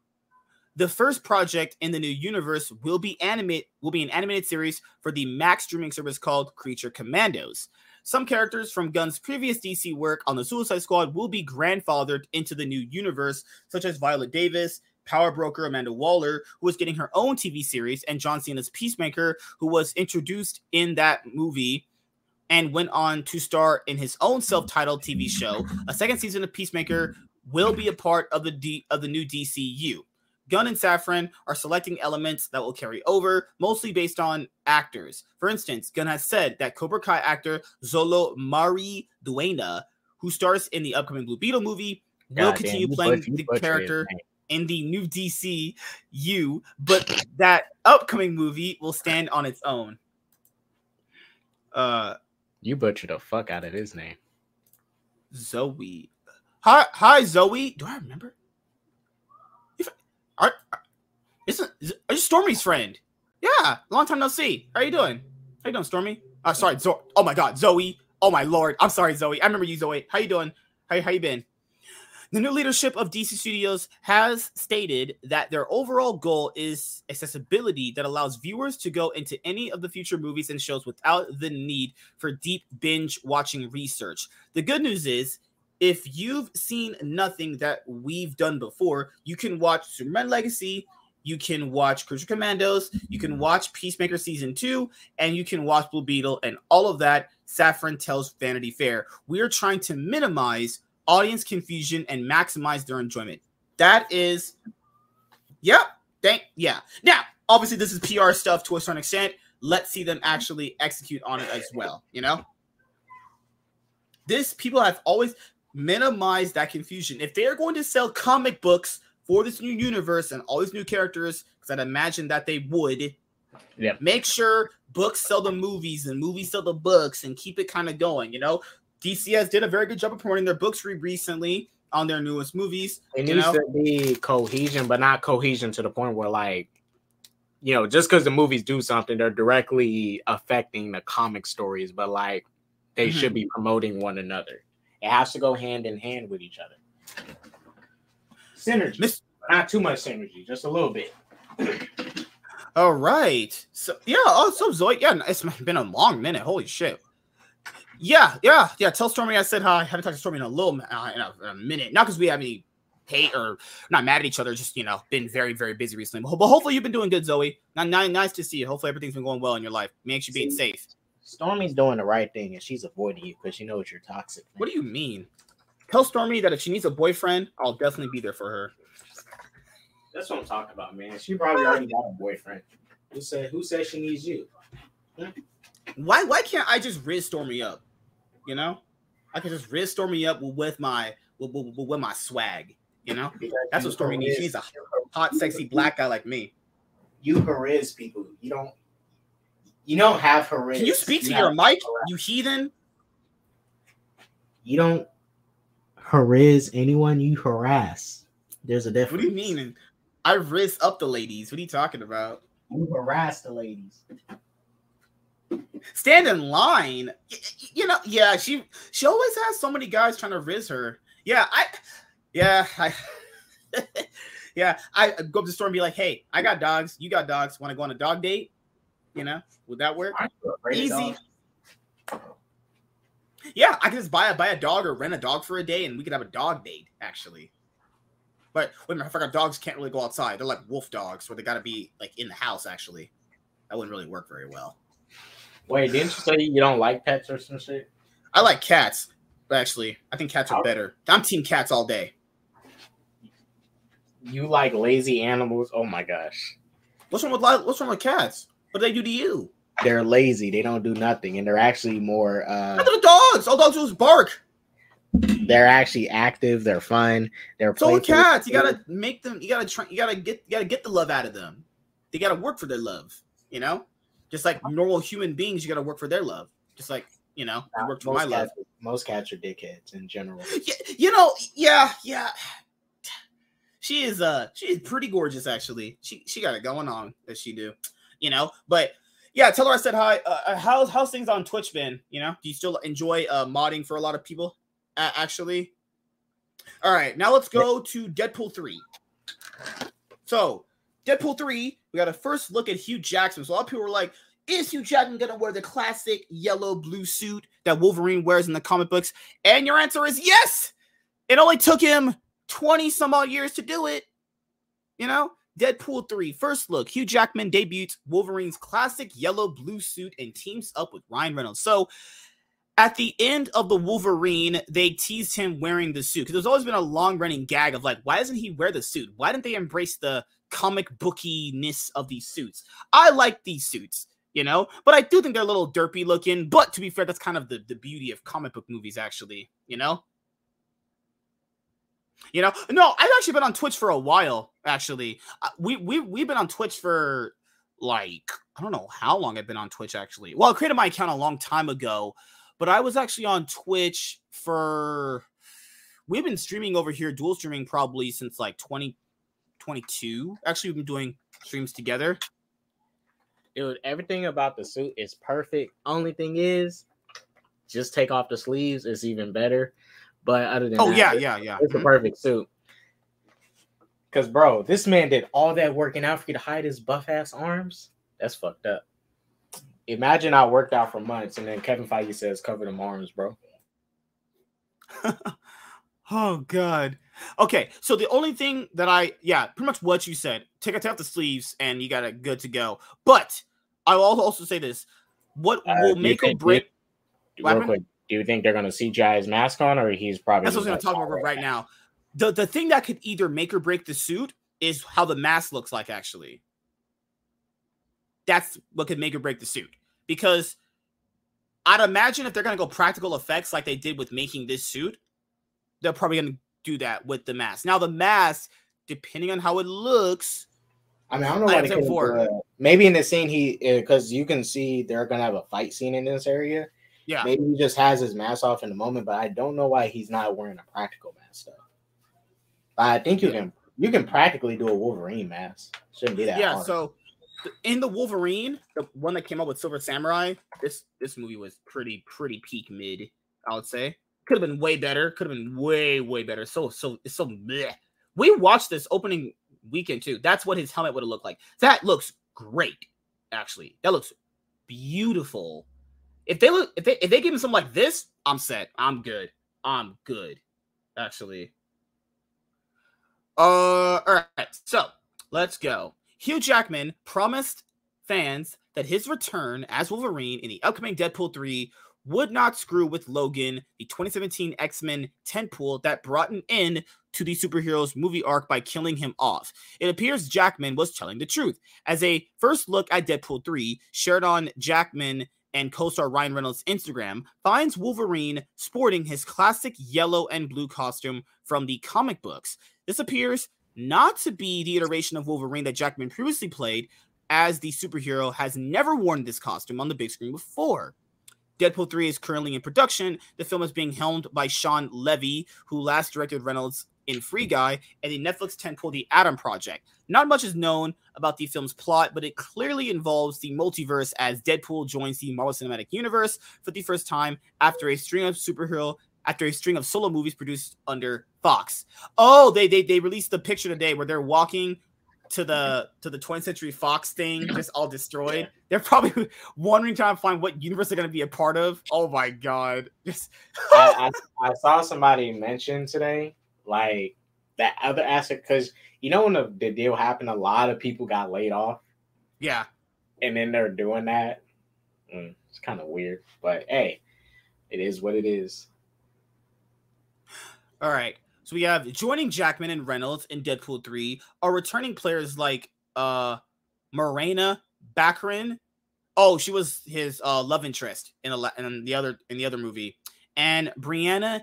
the first project in the new universe will be animate will be an animated series for the Max streaming service called Creature Commandos. Some characters from Gunn's previous DC work on the Suicide Squad will be grandfathered into the new universe, such as Viola Davis, Power Broker Amanda Waller, who was getting her own TV series, and John Cena's Peacemaker, who was introduced in that movie and went on to star in his own self-titled TV show. A second season of Peacemaker will be a part of the D- of the new DCU. Gunn and Safran are selecting elements that will carry over, mostly based on actors. For instance, Gunn has said that Cobra Kai actor Zolo Mari Duena, who stars in the upcoming Blue Beetle movie, will God damn, continue you playing the character. In the new DCU, but that upcoming movie will stand on its own. Uh, You butchered the fuck out of his name. Zoe. Hi, hi, Zoe. Do I remember? If are, are isn't is, are you Stormy's friend? Yeah, long time no see. How you doing? How you doing, Stormy? Uh, sorry, Zo- Oh my God, Zoe. Oh my lord. I'm sorry, Zoe. I remember you, Zoe. How you doing? How how you been? The new leadership of DC Studios has stated that their overall goal is accessibility that allows viewers to go into any of the future movies and shows without the need for deep binge watching research. The good news is, if you've seen nothing that we've done before, you can watch Superman Legacy, you can watch Creature Commandos, you can watch Peacemaker Season 2, and you can watch Blue Beetle, and all of that. Safran tells Vanity Fair. We are trying to minimize audience confusion and maximize their enjoyment. That is, yep. Thank yeah. Now, obviously, this is PR stuff to a certain extent. Let's see them actually execute on it as well. You know, this people have always minimized that confusion. If they are going to sell comic books for this new universe and all these new characters, because I'd imagine that they would. Yeah. Make sure books sell the movies and movies sell the books and keep it kind of going. You know, DCS did a very good job of promoting their books re- recently on their newest movies. It you needs know? to be cohesion, but not cohesion to the point where like you know, just because the movies do something, they're directly affecting the comic stories, but like they should mm-hmm. be promoting one another. It has to go hand in hand with each other. Synergy, not too much synergy, just a little bit. All right. So yeah. also so Zoe. Yeah, it's been a long minute. Holy shit. Yeah, yeah, yeah. Tell Stormy I said hi. I haven't talked to Stormy in a little uh, in, a, in a minute. Not because we have any hate or not mad at each other. Just you know, been very very busy recently. But, but hopefully you've been doing good, Zoe. Not, not, nice to see you. Hopefully everything's been going well in your life. Makes you being safe. Stormy's doing the right thing and she's avoiding you because she knows you're toxic. What do you mean? Tell Stormy that if she needs a boyfriend, I'll definitely be there for her. That's what I'm talking about, man. She probably already got a boyfriend. Who said who said she needs you? Why why can't I just riz Stormy up? You know, I can just riz Stormy up with my with, with, with my swag. You know, that's what Stormy needs. She needs a hot, sexy black guy like me. You harass people. You don't. You don't have harass. Can you speak to You your mic, you heathen? You don't harass anyone. You harass. There's a difference. What do you mean? I riz up the ladies. What are you talking about? You harass the ladies. Stand in line. You know, yeah, she she always has so many guys trying to riz her. Yeah, I yeah, I [laughs] yeah, I uh, go up to the store and be like, hey, I got dogs, you got dogs. Want to go on a dog date? You know, would that work? Easy. Yeah, I can just buy a buy a dog or rent a dog for a day, and we could have a dog date actually. But wait a minute, I forgot dogs can't really go outside. They're like wolf dogs, where they got to be like in the house. Actually, that wouldn't really work very well. Wait, didn't you say you don't like pets or some shit? I like cats, actually, I think cats are better. I'm team cats all day. You like lazy animals? Oh my gosh. What's wrong with what's wrong with cats? What do they do to you? They're lazy. They don't do nothing, and they're actually more. I uh do the dogs. All dogs do is bark. They're actually active. They're fun. They're So with playful. cats, you gotta make them. You gotta try. You gotta get. You gotta get the love out of them. They gotta work for their love. You know, just like normal human beings, you gotta work for their love. Just like you know, I worked for my love. cats, most cats are dickheads in general. [laughs] Yeah, you know, yeah, yeah. She is uh she is pretty gorgeous actually. She she got it going on as she do, you know. But yeah, tell her I said hi. Uh, uh, how's how's things on Twitch been? You know, do you still enjoy uh modding for a lot of people? Uh, actually, all right. Now let's go to Deadpool three. So Deadpool three, we got a first look at Hugh Jackman. So a lot of people were like, "Is Hugh Jackman gonna wear the classic yellow blue suit that Wolverine wears in the comic books?" And your answer is yes. It only took him 20 some odd years to do it. You know, Deadpool 3, first look. Hugh Jackman debuts Wolverine's classic yellow blue suit and teams up with Ryan Reynolds. So at the end of the Wolverine, they teased him wearing the suit because there's always been a long running gag of like, why doesn't he wear the suit? Why didn't they embrace the comic bookiness of these suits? I like these suits. You know, but I do think they're a little derpy looking. But to be fair, that's kind of the, the beauty of comic book movies, actually. You know, you know, no, I've actually been on Twitch for a while. Actually, Uh, we we we've been on Twitch for like I don't know how long I've been on Twitch. Actually, well, I created my account a long time ago, but I was actually on Twitch for. We've been streaming over here, dual streaming probably since like 2022. Actually, we've been doing streams together. Dude, everything about the suit is perfect. Only thing is, just take off the sleeves. It's even better. But other than oh that, yeah, yeah, yeah. it's a Mhm. perfect suit. Cause bro, this man did all that working out for you to hide his buff ass arms. That's fucked up. Imagine I worked out for months and then Kevin Feige says cover them arms, bro. [laughs] Oh god. Okay, so the only thing that I yeah, pretty much what you said. Take take off the sleeves and you got it good to go. But I will also say this: what Uh, will make or break. Real quick, do you think they're gonna CGI his mask on, or he's probably? That's what I was just going to talk about "Alright, right now. The the thing that could either make or break the suit is how the mask looks like. Actually, that's what could make or break the suit because I'd imagine if they're going to go practical effects like they did with making this suit, they're probably going to do that with the mask. Now the mask, depending on how it looks, I mean, I don't know Like I why they said couldn't before. it. Maybe in the scene he eh, because you can see they're gonna have a fight scene in this area. yeah, Maybe he just has his mask off in the moment, but I don't know why he's not wearing a practical mask though. I think you can you can practically do a Wolverine mask. Shouldn't be that yeah. hard. So in the Wolverine, the one that came out with Silver Samurai, this this movie was pretty pretty peak mid. I would say could have been way better. Could have been way way better. So so it's so bleh. We watched this opening weekend too. That's what his helmet would have looked like. That looks great. Actually, that looks beautiful. If they look if they if they give him something like this, I'm set. I'm good. I'm good. Actually. Uh, all right. So let's go. Hugh Jackman promised fans that his return as Wolverine in the upcoming Deadpool 3 would not screw with Logan, the 2017 X Men tentpole that brought an end to the superhero's movie arc by killing him off. It appears Jackman was telling the truth. As a first look at Deadpool 3, shared on Jackman and co star Ryan Reynolds' Instagram, finds Wolverine sporting his classic yellow and blue costume from the comic books. This appears not to be the iteration of Wolverine that Jackman previously played, as the superhero has never worn this costume on the big screen before. Deadpool 3 is currently in production. The film is being helmed by Shawn Levy, who last directed Reynolds in Free Guy and the Netflix tentpole The Adam Project. Not much is known about the film's plot, but it clearly involves the multiverse as Deadpool joins the Marvel Cinematic Universe for the first time after a string of superhero after a string of solo movies produced under Fox. Oh, they they they released the picture today where they're walking to the to the 20th Century Fox thing, just all destroyed. They're probably [laughs] wondering trying to find what universe they're gonna be a part of. Oh my god! Just I, [laughs] I, I saw somebody mention today, like that other aspect, because you know when the, the deal happened, a lot of people got laid off, yeah. and then they're doing that. Mm, it's kind of weird, but hey, it is what it is. All right. So we have joining Jackman and Reynolds in Deadpool 3 are returning players like uh Morena Baccarin. Oh, she was his uh love interest in the in the other in the other movie. And Brianna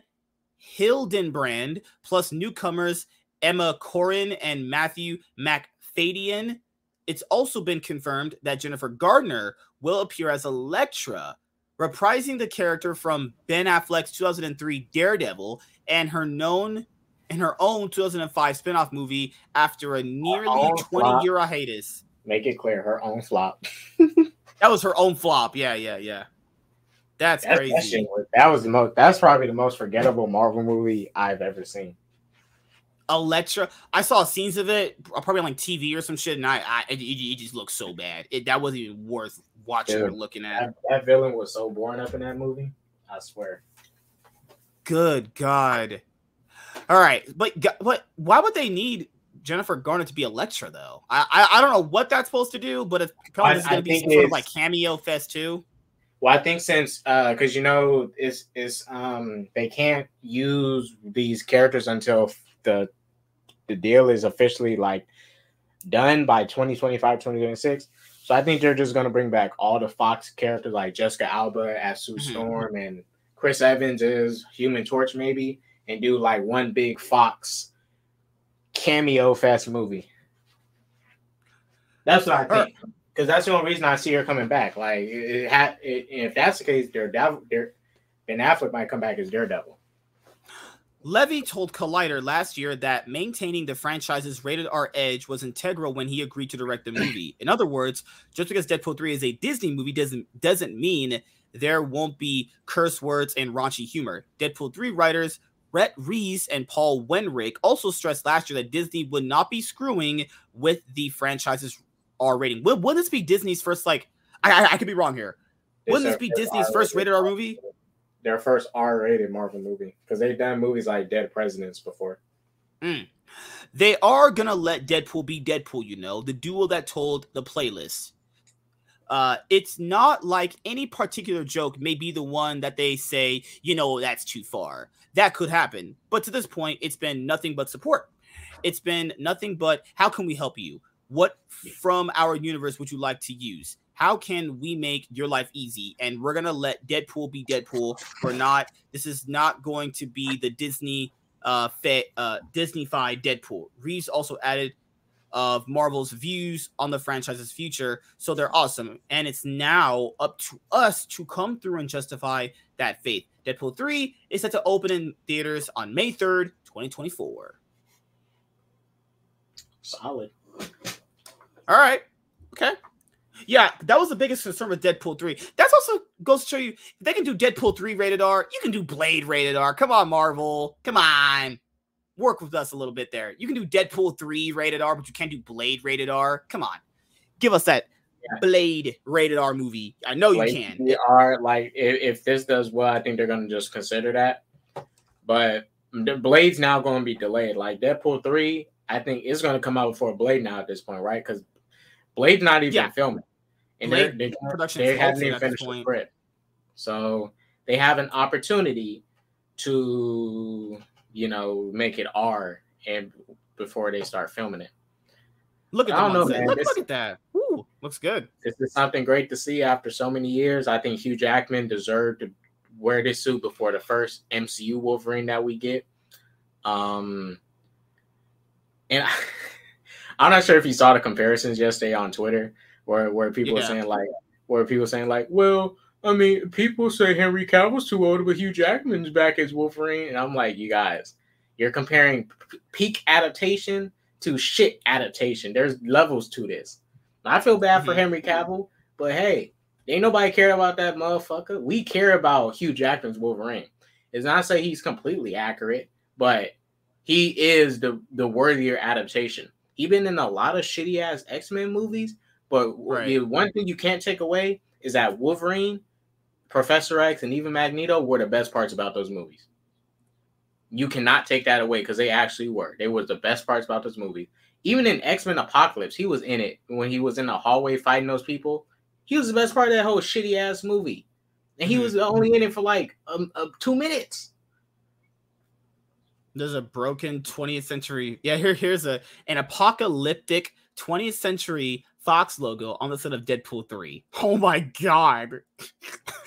Hildebrand plus newcomers Emma Corrin and Matthew Macfadyen. It's also been confirmed that Jennifer Gardner will appear as Elektra, reprising the character from Ben Affleck's 2003 Daredevil and her known in her own 2005 spin-off movie after a nearly 20 flop. year hiatus. Make it clear, her own flop. [laughs] That was her own flop. Yeah, yeah, yeah. That's That, crazy. that, was, that was the most. That's probably the most forgettable Marvel movie I've ever seen. Elektra. I saw scenes of it, uh, probably on like TV or some shit, and I, I it, it just looked so bad. It that wasn't even worth watching or looking at. That, that villain was so boring up in that movie. I swear. Good God. All right, but what? Why would they need Jennifer Garner to be Elektra though? I I, I don't know what that's supposed to do, but it's probably going to be some sort of like cameo fest too. Well, I think since uh because you know it's is um they can't use these characters until the the deal is officially like done by 2025 2026 so i think they're just going to bring back all the fox characters like jessica alba as sue Mhm. storm and chris evans is human torch maybe and do like one big fox cameo fest movie that's what i think because that's the only reason I see her coming back. Like, it, it, if that's the case, Daredevil, Dare, Ben Affleck might come back as Daredevil. Levy told Collider last year that maintaining the franchise's rated R edge was integral when he agreed to direct the [clears throat] movie. In other words, just because Deadpool 3 is a Disney movie doesn't doesn't mean there won't be curse words and raunchy humor. Deadpool 3 writers Rhett Reese and Paul Wernick also stressed last year that Disney would not be screwing with the franchise's R rating. Would, will this be Disney's first, like, I, I, I could be wrong here. Wouldn't this be Disney's first rated R movie? Their first R rated Marvel movie because they've done movies like Dead Presidents before. Mm. They are gonna let Deadpool be Deadpool, you know, the duo that told the playlist. Uh, it's not like any particular joke may be the one that they say, you know, that's too far. That could happen. But to this point, it's been nothing but support. It's been nothing but how can we help you? What from our universe would you like to use? How can we make your life easy? And we're gonna let Deadpool be Deadpool. We're not. This is not going to be the Disney uh, fa- uh Disney-fied Deadpool. Reeves also added of Marvel's views on the franchise's future. So they're awesome. And it's now up to us to come through and justify that faith. Deadpool 3 is set to open in theaters on May 3rd, 2024. Solid. All right. Okay. Yeah, that was the biggest concern with Deadpool 3. That's also goes to show you they can do Deadpool 3 rated R, you can do Blade rated R. Come on, Marvel. Come on. Work with us a little bit there. You can do Deadpool 3 rated R, but you can't do Blade rated R. Come on. Give us that yeah. Blade rated R movie. I know Blade you can. Are like if, if this does well, I think they're gonna just consider that. But the Blade's now going to be delayed. Like Deadpool 3, I think is going to come out before Blade now at this point, right? Because Blade's not even yeah. filming and Blade, they production they haven't even finished the script. So they have an opportunity to, you know, make it R and before they start filming it. Look at I don't know, man. Look, look, at that. Ooh, looks good. This is something great to see after so many years. I think Hugh Jackman deserved to wear this suit before the first MCU Wolverine that we get. Um, and I, [laughs] I'm not sure if you saw the comparisons yesterday on Twitter, where where people yeah. are saying like where people saying like, well, I mean, people say Henry Cavill's too old, but Hugh Jackman's back as Wolverine, and I'm like, you guys, you're comparing p- peak adaptation to shit adaptation. There's levels to this. I feel bad mm-hmm. for Henry Cavill, but hey, ain't nobody care about that motherfucker. We care about Hugh Jackman's Wolverine. It's not say he's completely accurate, but he is the the worthier adaptation. Even in a lot of shitty ass X Men movies, but right. the one thing you can't take away is that Wolverine, Professor X, and even Magneto were the best parts about those movies. You cannot take that away because they actually were. They were the best parts about this movie. Even in X Men Apocalypse, he was in it when he was in the hallway fighting those people. He was the best part of that whole shitty ass movie, and he mm-hmm. was only in it for like um, uh, two minutes. There's a broken 20th century. Yeah, here here's a an apocalyptic 20th century Fox logo on the set of Deadpool 3. Oh my god.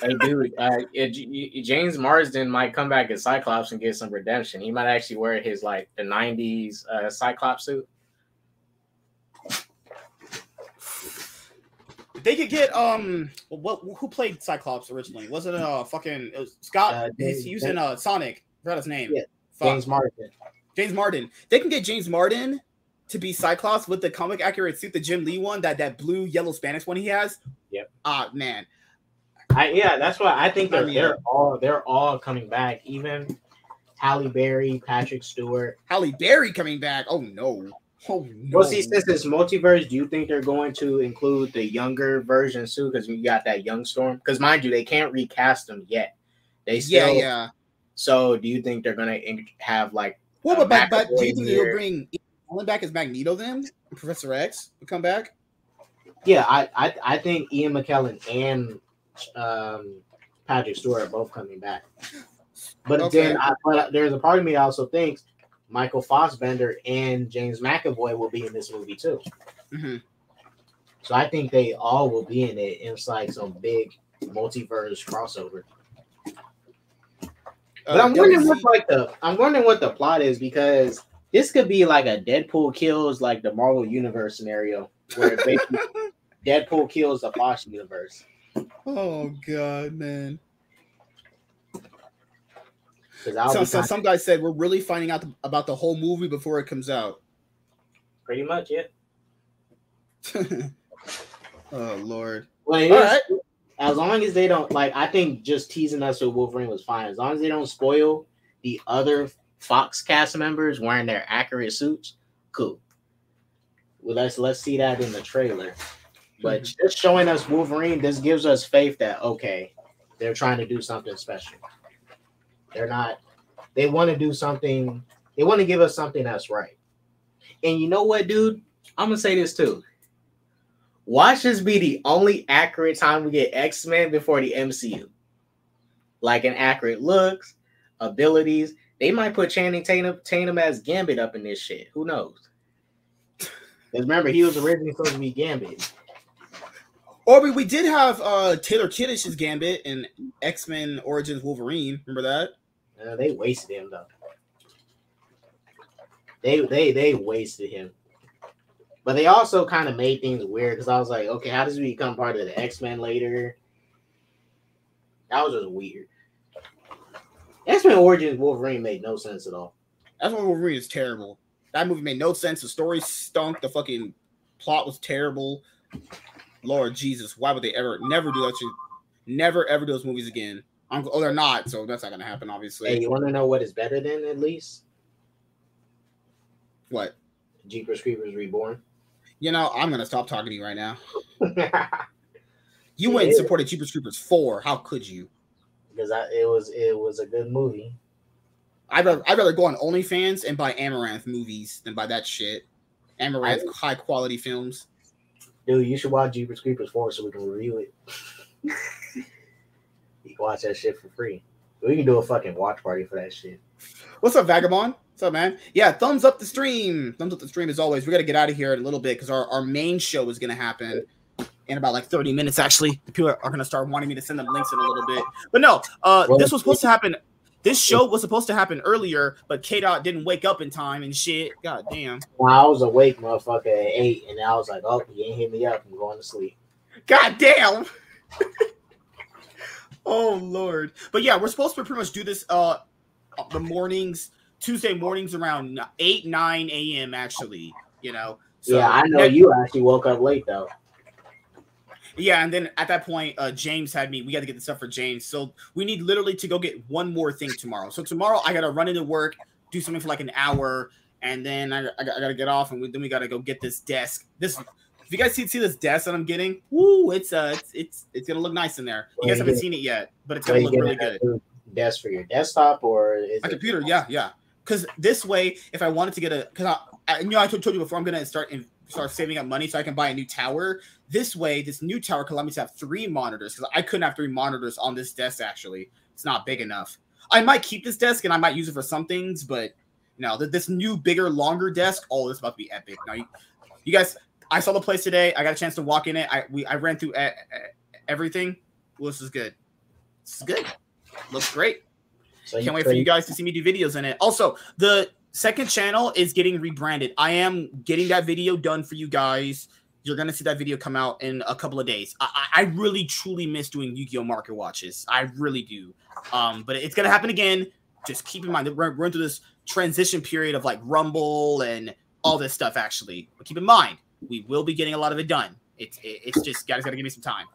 hey dude, uh, James Marsden might come back as Cyclops and get some redemption. He might actually wear his like the 90s uh, Cyclops suit. They could get um what who played Cyclops originally? Was it uh fucking it was Scott uh, he's using uh Sonic. I forgot his name. Yeah. James Martin. James Martin. They can get James Martin to be Cyclops with the comic accurate suit, the Jim Lee one, that that blue yellow Spanish one he has. Yep. Ah man. I yeah, that's why I think they're they're all they're all coming back. Even Halle Berry, Patrick Stewart. Halle Berry coming back. Oh no. Oh no. Well, see, since this multiverse, do you think they're going to include the younger version too? Because we got that young storm. Because mind you, they can't recast them yet. They still, yeah, yeah. So, do you think they're gonna have like? Well, but, but, but do you think they'll bring Coming back as Magneto then? Professor X will come back? Yeah, I, I, I think Ian McKellen and um, Patrick Stewart are both coming back. But okay. then I, but there's a part of me that also thinks Michael Fassbender and James McAvoy will be in this movie too. Mm-hmm. So I think they all will be in it. It's like some big multiverse crossover. But uh, I'm wondering what like the I'm wondering what the plot is because this could be like a Deadpool kills like the Marvel Universe scenario where [laughs] Deadpool kills the Fox universe. Oh god, man. So, so some guy said we're really finding out about the whole movie before it comes out. Pretty much, yeah. [laughs] oh lord. Well, All right. As long as they don't like, I think just teasing us with Wolverine was fine. As long as they don't spoil the other Fox cast members wearing their accurate suits, cool. Well, let's let's see that in the trailer. But mm-hmm. [laughs] just showing us Wolverine, this gives us faith that okay, they're trying to do something special. They're not. They want to do something. They want to give us something that's right. And you know what, dude? I'm gonna say this too. Watch this be the only accurate time we get X Men before the MCU. Like an accurate looks, abilities. They might put Channing Tatum, Tatum as Gambit up in this shit. Who knows? Because remember, he was originally supposed to be Gambit. Or we, we did have uh Taylor Kitsch's Gambit in X Men Origins Wolverine. Remember that? Uh, they wasted him though. They they they wasted him. But they also kind of made things weird because I was like, okay, how does he become part of the X Men later? That was just weird. X Men Origins Wolverine made no sense at all. That's why Wolverine is terrible. That movie made no sense. The story stunk. The fucking plot was terrible. Lord Jesus, why would they ever never do that shit? Never ever do those movies again. oh, they're not, so that's not gonna happen, obviously. Hey, you want to know what is better than at least? What? Jeepers Creepers Reborn. You know, I'm gonna stop talking to you right now. [laughs] you went and supported Jeepers Creepers four. How could you? Because I, it was it was a good movie. I'd rather, I'd rather go on OnlyFans and buy Amaranth movies than buy that shit. Amaranth I, high quality films. Dude, you should watch Jeepers Creepers 4 so we can review it. [laughs] you can watch that shit for free. We can do a fucking watch party for that shit. What's up, Vagabond? What's up, man? Yeah, thumbs up the stream. Thumbs up the stream as always. We got to get out of here in a little bit because our, our main show is going to happen in about like 30 minutes, actually. The people are, going to start wanting me to send them links in a little bit. But no, uh, well, this was supposed to happen this show was supposed to happen earlier, but K Dot didn't wake up in time and shit. God damn. Well, I was awake, motherfucker, at eight, and I was like, "Oh, you ain't hit me up. I'm going to sleep." God damn. [laughs] oh lord. But yeah, we're supposed to pretty much do this uh the mornings, Tuesday mornings around eight nine a.m. Actually, you know. So yeah, I know you actually woke up late though. Yeah, and then at that point, uh, James had me. We got to get the stuff for James, so we need literally to go get one more thing tomorrow. So tomorrow, I got to run into work, do something for like an hour, and then I, I, I got to get off, and we, then we got to go get this desk. This, if you guys see, see this desk that I'm getting, woo, it's uh, it's it's, it's gonna look nice in there. You guys haven't seen it yet, but it's gonna look really good. Desk for your desktop or a computer? Yeah, yeah. Because this way, if I wanted to get a, because I, I, you know, I told, told you before, I'm gonna start in, start saving up money so I can buy a new tower. This way, this new tower can allow me to have three monitors because I couldn't have three monitors on this desk. Actually, it's not big enough. I might keep this desk and I might use it for some things, but you know, this new, bigger, longer desk. Oh, this is about to be epic. Now, you, you guys, I saw the place today. I got a chance to walk in it. I we I ran through a, a, everything. Well, this is good. This is good. Looks great. So Can't wait for you guys to see me do videos in it. Also, the second channel is getting rebranded. I am getting that video done for you guys. You're gonna see that video come out in a couple of days. I, I really truly miss doing Yu-Gi-Oh market watches. I really do. Um, but it's gonna happen again. Just keep in mind that we're going through this transition period of like Rumble and all this stuff. Actually, but keep in mind we will be getting a lot of it done. It's it's just guys got to give me some time.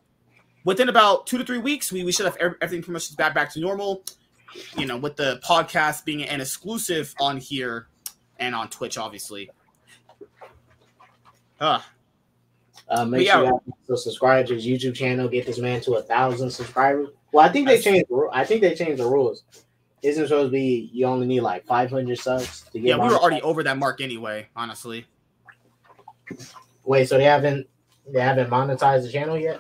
Within about two to three weeks, we, we should have everything pretty much back back to normal you know, with the podcast being an exclusive on here and on Twitch, obviously. Uh, uh make sure you subscribe to his YouTube channel. Get this man to a thousand subscribers. Well, I think they changed. I think they changed the rules. Isn't supposed to be you only need like 500 subs to get. Yeah, we were already over that mark anyway. Honestly. Wait, so they haven't they haven't monetized the channel yet?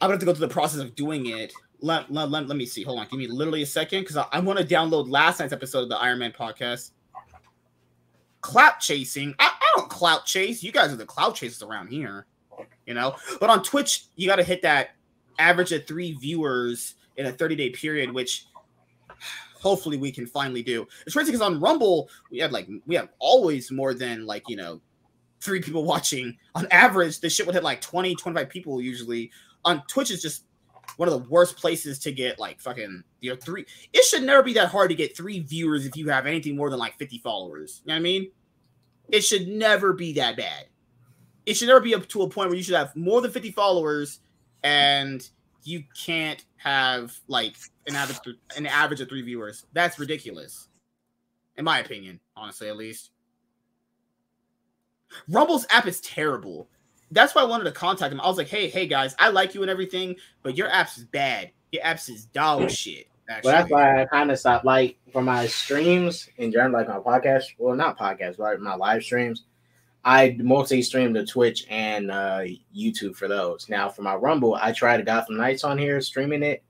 I'm gonna have to go through the process of doing it let, let, let, let me see. Hold on. Give me literally a second because I, I want to download last night's episode of the Iron Man podcast. Clout chasing. I, I don't clout chase. You guys are the clout chasers around here, you know. But on Twitch, you got to hit that average of three viewers in a 30 day period, which hopefully we can finally do. It's crazy because on Rumble, we had like, we have always more than like, you know, three people [laughs] watching. On average, this shit would hit like 20, 25 people usually. On Twitch, is just one of the worst places to get like fucking you know three. It should never be that hard to get three viewers if you have anything more than like 50 followers. You know what I mean? It should never be that bad. It should never be up to a point where you should have more than 50 followers and you can't have like an average an average of three viewers. That's ridiculous, in my opinion. Honestly, at least. Rumble's app is terrible. That's why I wanted to contact him. I was like, "Hey, hey guys, I like you and everything, but your apps is bad. Your apps is dog shit." Actually. Well, that's why I kind of stopped. Like for my streams in general, like my podcast. Well, not podcast, but my live streams. I mostly stream to Twitch and uh, YouTube for those. Now for my Rumble, I tried to Gotham Knights on here, streaming it.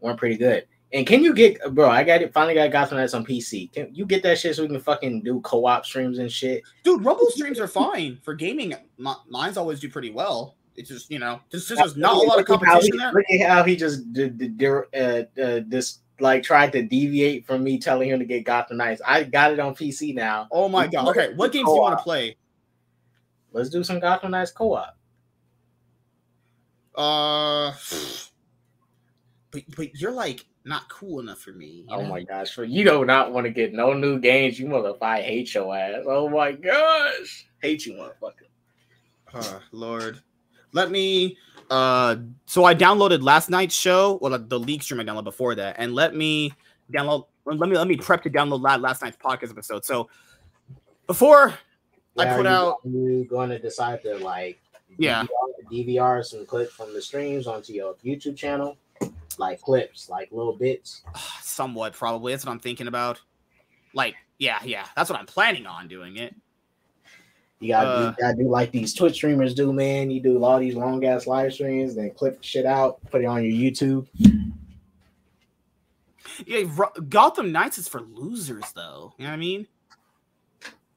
Went pretty good. And can you get, bro? I got it. Finally got Gotham Knights on PC. Can you get that shit so we can fucking do co-op streams and shit? Dude, Rumble streams are fine for gaming. mine's always do pretty well. It's just you know, just there's not a lot of competition there. Look at how he just did, did, uh, uh, this like tried to deviate from me telling him to get Gotham Knights. I got it on PC now. Oh my god! Okay, what games do you want to play? Let's do some Gotham Knights co-op. Uh, [sighs] but but you're like not cool enough for me. Oh know? my gosh, so you do not want to get no new games. You motherfucker, I hate your ass. Oh my gosh, hate you, motherfucker. Oh Lord, let me. Uh, so I downloaded last night's show, well, the leak stream I downloaded before that, and let me download. Let me let me prep to download last night's podcast episode. So before I put out, you going to decide to like yeah DVR, DVR some clips from the streams onto your YouTube channel like clips, like little bits? [sighs] Somewhat, probably. That's what I'm thinking about. Like, yeah, yeah, that's what I'm planning on doing it. You gotta, uh, do, you gotta do like these Twitch streamers do, man. You do all these long ass live streams, then clip shit out, put it on your YouTube. Yeah, Gotham Knights is for losers, though. You know what I mean?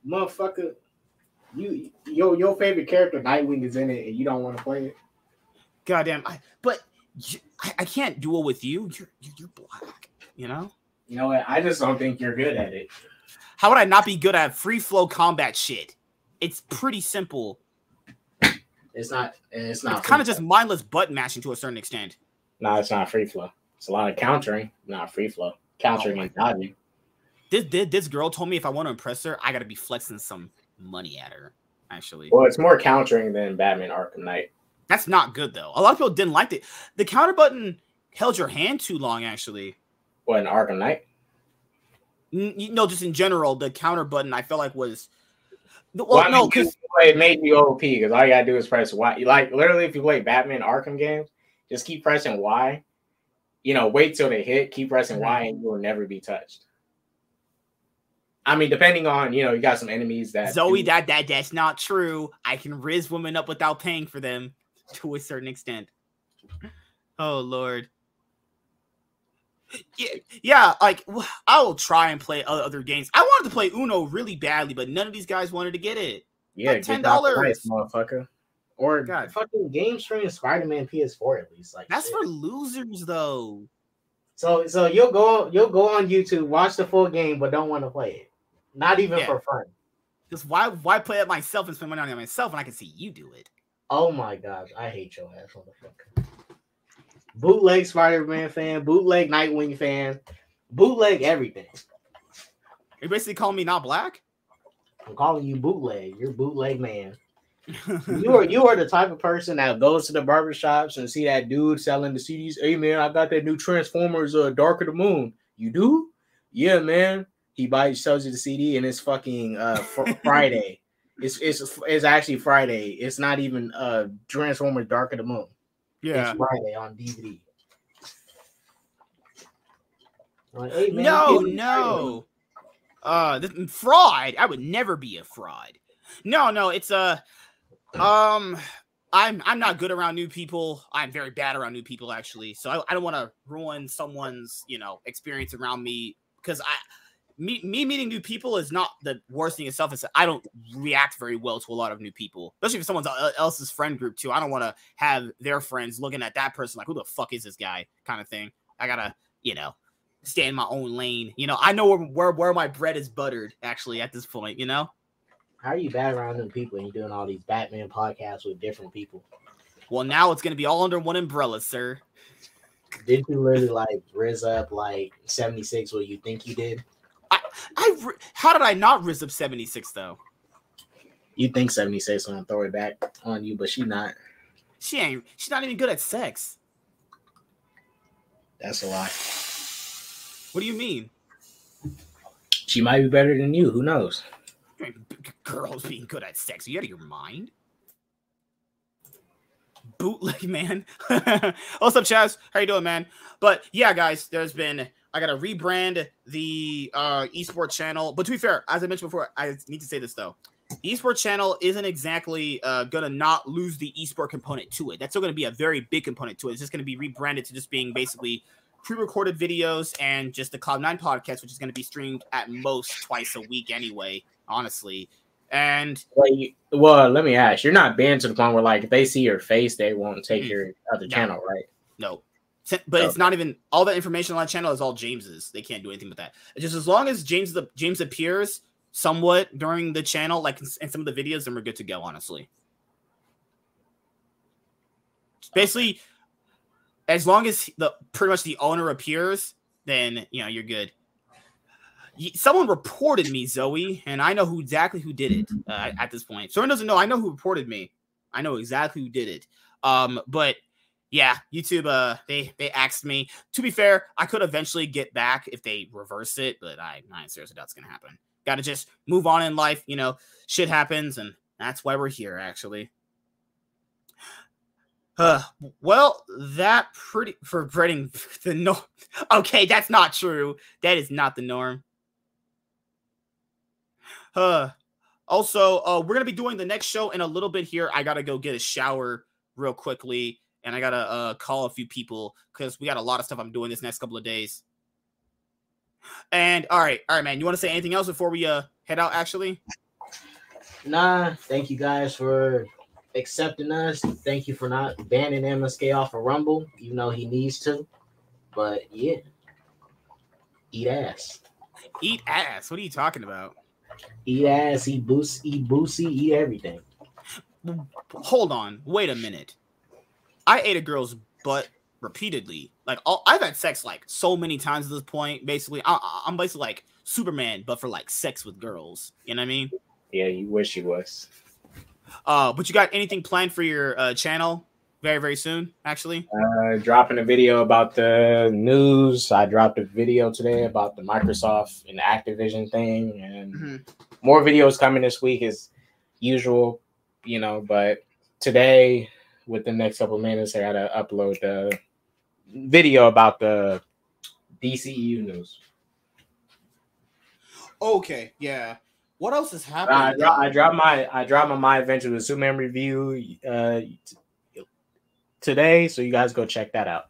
Motherfucker, you your your favorite character Nightwing is in it, and you don't want to play it. Goddamn! I, but I, I can't duel with you. You're you're black. You know. You know what? I just don't think you're good at it. How would I not be good at free flow combat shit? It's pretty simple. It's not. It's not. It's kind of just mindless button mashing to a certain extent. No, it's not free flow. It's a lot of countering, not free flow. Countering oh and dodging. This, this this girl told me if I want to impress her, I got to be flexing some money at her. Actually, well, it's more countering than Batman Arkham Knight. That's not good though. A lot of people didn't like it. The counter button held your hand too long, actually. What an Arkham Knight? You know, just in general, the counter button I felt like was. Well, well no, because it made me OP because all you gotta do is press Y. Like literally, if you play Batman Arkham games, just keep pressing Y. You know, wait till they hit, keep pressing Y, and you will never be touched. I mean, depending on you know, you got some enemies that Zoe, do... that that that's not true. I can riz women up without paying for them. [laughs] to a certain extent. Oh lord. Yeah, yeah, like I will try and play other games. I wanted to play Uno really badly, but none of these guys wanted to get it. Yeah, like ten dollars, motherfucker. Or God. fucking game stream Spider Man PS4 at least. Like that's shit. for losers though. So so you'll go you'll go on YouTube, watch the full game, but don't want to play it. Not even yeah. for fun. Just why why play it myself and spend money on it myself when I can see you do it? Oh my gosh, I hate your ass, motherfucker. Bootleg Spider-Man fan, bootleg Nightwing fan, bootleg everything. You basically calling me not black? I'm calling you bootleg. You're bootleg man. [laughs] you are you are the type of person that goes to the barbershops and see that dude selling the CDs. Hey man, I got that new Transformers uh Dark of the Moon. You do? Yeah, man. He buys sells you the CD and it's fucking uh fr- [laughs] Friday. It's it's it's actually Friday. It's not even uh Transformers Dark of the Moon. Yeah, it's Friday on DVD. Like, hey, man, no, no. Uh, the, fraud. I would never be a fraud. No, no. It's a. Uh, um, I'm I'm not good around new people. I'm very bad around new people, actually. So I, I don't want to ruin someone's you know experience around me because I me, me meeting new people is not the worst thing itself. Is I don't react very well to a lot of new people, especially if someone's uh, else's friend group too. I don't want to have their friends looking at that person like, who the fuck is this guy, kind of thing. I gotta, you know, stay in my own lane. You know, I know where where, where my bread is buttered. Actually, at this point, you know. How are you bad around new people and you're doing all these Batman podcasts with different people? Well, now it's gonna be all under one umbrella, sir. Did you really like riz up like 76 what you think you did? I I how did I not riz up 76 though? You think 76 gonna throw it back on you, but she not. She ain't. She's not even good at sex. That's a lie. What do you mean? She might be better than you. Who knows? Girls being good at sex. Are you out of your mind? Bootleg man. [laughs] What's up, Chaz? How you doing, man? But yeah, guys, there's been I gotta rebrand the uh esports channel. But to be fair, as I mentioned before, I need to say this though. Esports channel isn't exactly uh, gonna not lose the esport component to it. That's still gonna be a very big component to it. It's just gonna be rebranded to just being basically pre-recorded videos and just the Cloud9 podcast, which is gonna be streamed at most twice a week anyway, honestly. And well, you, well, let me ask, you're not banned to the point where like if they see your face, they won't take mm, your other no, channel, right? No. But it's not even all that information on that channel is all James's. They can't do anything with that. Just as long as James the James appears somewhat during the channel, like in some of the videos, then we're good to go. Honestly, basically, as long as the pretty much the owner appears, then you know you're good. Someone reported me, Zoe, and I know who exactly who did it uh, at this point. Someone doesn't know. I know who reported me. I know exactly who did it. Um, but yeah, YouTube uh they they asked me. To be fair, I could eventually get back if they reverse it, but I I seriously that's gonna happen. Got to just move on in life. You know, shit happens, and that's why we're here, actually. [sighs] Uh, well, that pretty for breading [laughs] the norm. Okay, that's not true. That is not the norm. Uh, also, uh, we're gonna be doing the next show in a little bit here. I gotta go get a shower real quickly, and I gotta uh call a few people because we got a lot of stuff I'm doing this next couple of days. And all right, all right, man. You want to say anything else before we uh head out? Actually, nah. Thank you guys for accepting us. Thank you for not banning MSK off of Rumble, even though he needs to. But yeah, eat ass. Eat ass. What are you talking about? Eat ass. Eat boost. Eat boosie. Eat everything. Hold on. Wait a minute. I ate a girl's butt repeatedly. Like all, I've had sex like so many times at this point. Basically, I, am basically like Superman, but for like sex with girls. You know what I mean? Yeah, you wish you was. Uh, but you got anything planned for your uh, channel very very soon? Actually, uh, dropping a video about the news. I dropped a video today about the Microsoft and Activision thing, and mm-hmm. more videos coming this week as usual. You know, but today with the next couple minutes, I gotta upload the video about the DCEU news. Okay, yeah. What else is happening? I, I dropped my I dropped my My Adventure with Superman review uh today, so you guys go check that out.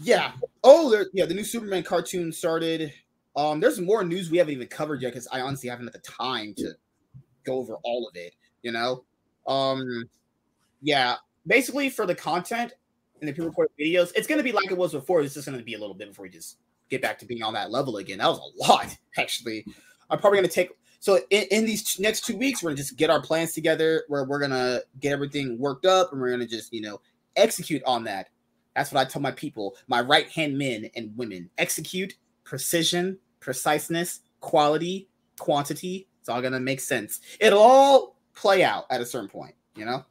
Yeah. Oh, there, yeah. The new Superman cartoon started. Um, there's more news we haven't even covered yet because I honestly haven't had the time to go over all of it. You know. Um, yeah. Basically, for the content, and the pre-recorded videos, it's going to be like it was before. It's just going to be a little bit before we just get back to being on that level again. That was a lot, [laughs] actually. I'm probably going to take so in, in, these next two weeks, we're gonna just get our plans together where we're gonna get everything worked up and we're gonna just you know execute on that. That's what I tell my people, my right hand men and women: execute, precision, preciseness, quality, quantity. It's all gonna make sense. It'll all play out at a certain point, you know.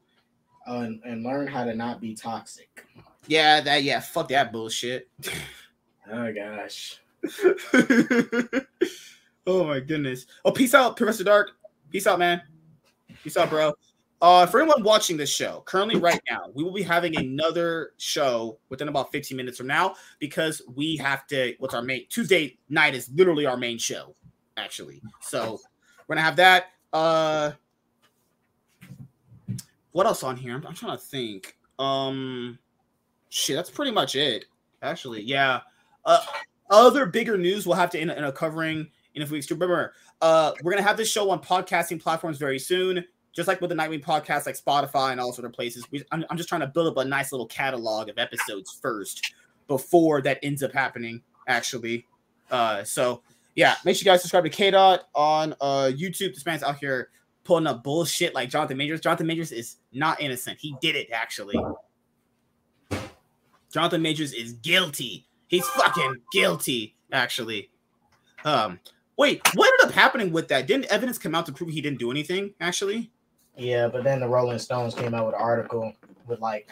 And, and learn how to not be toxic. Yeah, that yeah, fuck that bullshit. oh gosh. [laughs] oh my goodness. Oh, peace out, Professor Dark. Peace out, man. Peace out, bro. Uh, for anyone watching this show, currently right now, we will be having another show within about 15 minutes from now because we have to. What's our main Tuesday night is literally our main show, actually. So we're gonna have that. Uh, what else on here? I'm, I'm trying to think. Um, shit, that's pretty much it. Actually, yeah. Uh, other bigger news we'll have to end, end up covering in a few weeks. Remember, uh, we're gonna have this show on podcasting platforms very soon, just like with the Nightwing podcast, like Spotify and all sorts of places. We, I'm, I'm just trying to build up a nice little catalog of episodes first before that ends up happening. Actually, uh, so yeah, make sure you guys subscribe to KDOT on uh YouTube. This man's out here pulling up bullshit like Jonathan Majors. Jonathan Majors is not innocent. He did it actually. Jonathan Majors is guilty. He's fucking guilty, actually. Um, wait, what ended up happening with that? Didn't evidence come out to prove he didn't do anything, actually? Yeah, but then the Rolling Stones came out with an article with like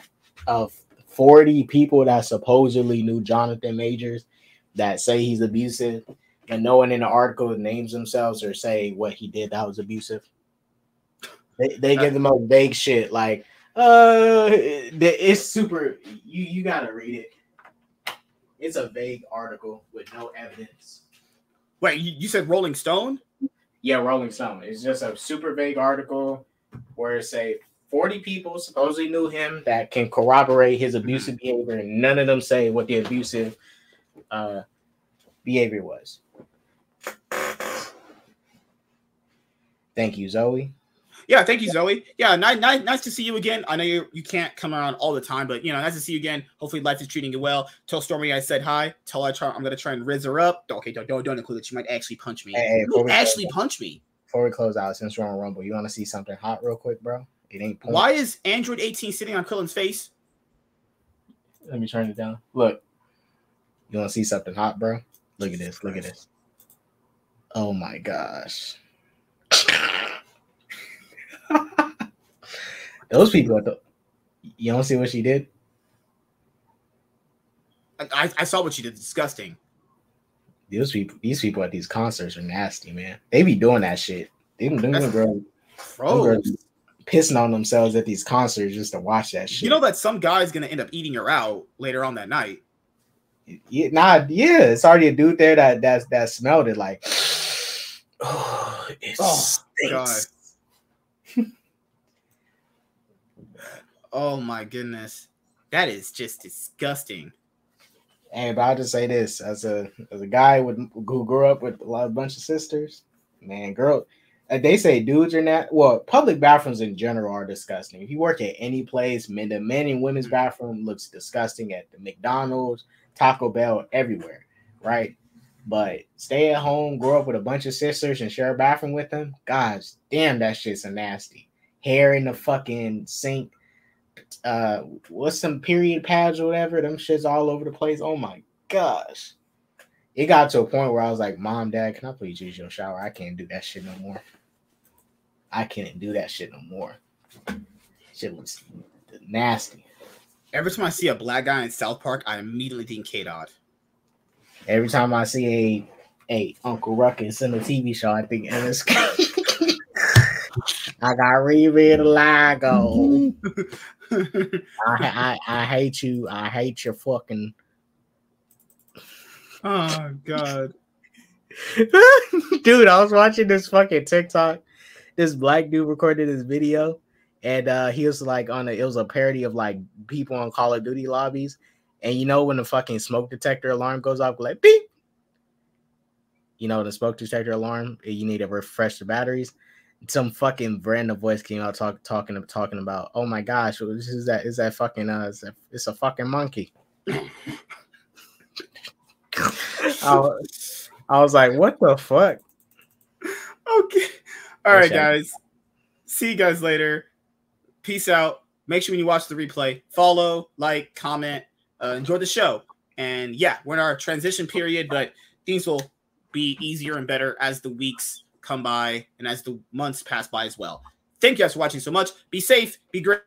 of 40 people that supposedly knew Jonathan Majors that say he's abusive, and no one in the article names themselves or say what he did that was abusive. They, they give the most vague shit like, uh, it's super. You you gotta read it. It's a vague article with no evidence. Wait, you, you said Rolling Stone? Yeah, Rolling Stone. It's just a super vague article where it say 40 people supposedly knew him that can corroborate his abusive behavior, and none of them say what the abusive uh, behavior was. Thank you, Zoe. Yeah, thank you, Zoe. Yeah, nice, nice, nice to see you again. I know you you can't come around all the time, but you know, nice to see you again. Hopefully, life is treating you well. Tell Stormy I said hi. Tell I try, I'm gonna try and riz her up. Okay, don't don't, don't include that she might actually punch me. Hey, you actually punch me. Before we close out, since we're on Rumble, you want to see something hot real quick, bro? It ain't. Why is Android 18 sitting on Krillin's face? Let me turn it down. Look, you want to see something hot, bro? Look at this. Look at this. Oh my gosh. [laughs] Those people at the you don't see what she did? I, I saw what she did. Disgusting. These people, these people at these concerts are nasty, man. They be doing that shit. They them, them girls, girls pissing on themselves at these concerts just to watch that shit. You know that some guy's gonna end up eating her out later on that night. Yeah, nah, yeah, it's already a dude there that that that smelled it like. Oh, [sighs] it oh, stinks. Oh my goodness, that is just disgusting. Hey, but I'll just say this: as a as a guy with who grew up with a lot of bunch of sisters, man, girl, uh, they say dudes are not well. Public bathrooms in general are disgusting. If you work at any place, men, the men and women's mm-hmm. bathroom looks disgusting at the McDonald's, Taco Bell, everywhere, right? But stay at home, grow up with a bunch of sisters, and share a bathroom with them. Gosh, damn, that shit's a nasty. Hair in the fucking sink uh what's some period pads or whatever, them shits all over the place. Oh my gosh. It got to a point where I was like, Mom, Dad, can I please use your shower? I can't do that shit no more. I can't do that shit no more. Shit was nasty. Every time I see a black guy in South Park, I immediately think K Dot. Every time I see a a Uncle Ruckus in a TV show, I think Ennis. [laughs] I got the Lago. [laughs] I, I I hate you. I hate your fucking. [laughs] Oh God, dude! I was watching this fucking TikTok. This black dude recorded this video, and uh he was like on a. It was a parody of like people on Call of Duty lobbies, and you know when the fucking smoke detector alarm goes off, like beep. You know the smoke detector alarm. You need to refresh the batteries some fucking random voice came out talk, talking talking about oh my gosh this is that is that fucking uh it's a, it's a fucking monkey. I, was, I was like what the fuck? Okay. All right guys. See you guys later. Peace out. Make sure when you watch the replay follow like comment uh, enjoy the show. And yeah we're in our transition period but things will be easier and better as the weeks come by and as the months pass by as well. Thank you guys for watching so much. Be safe, be great.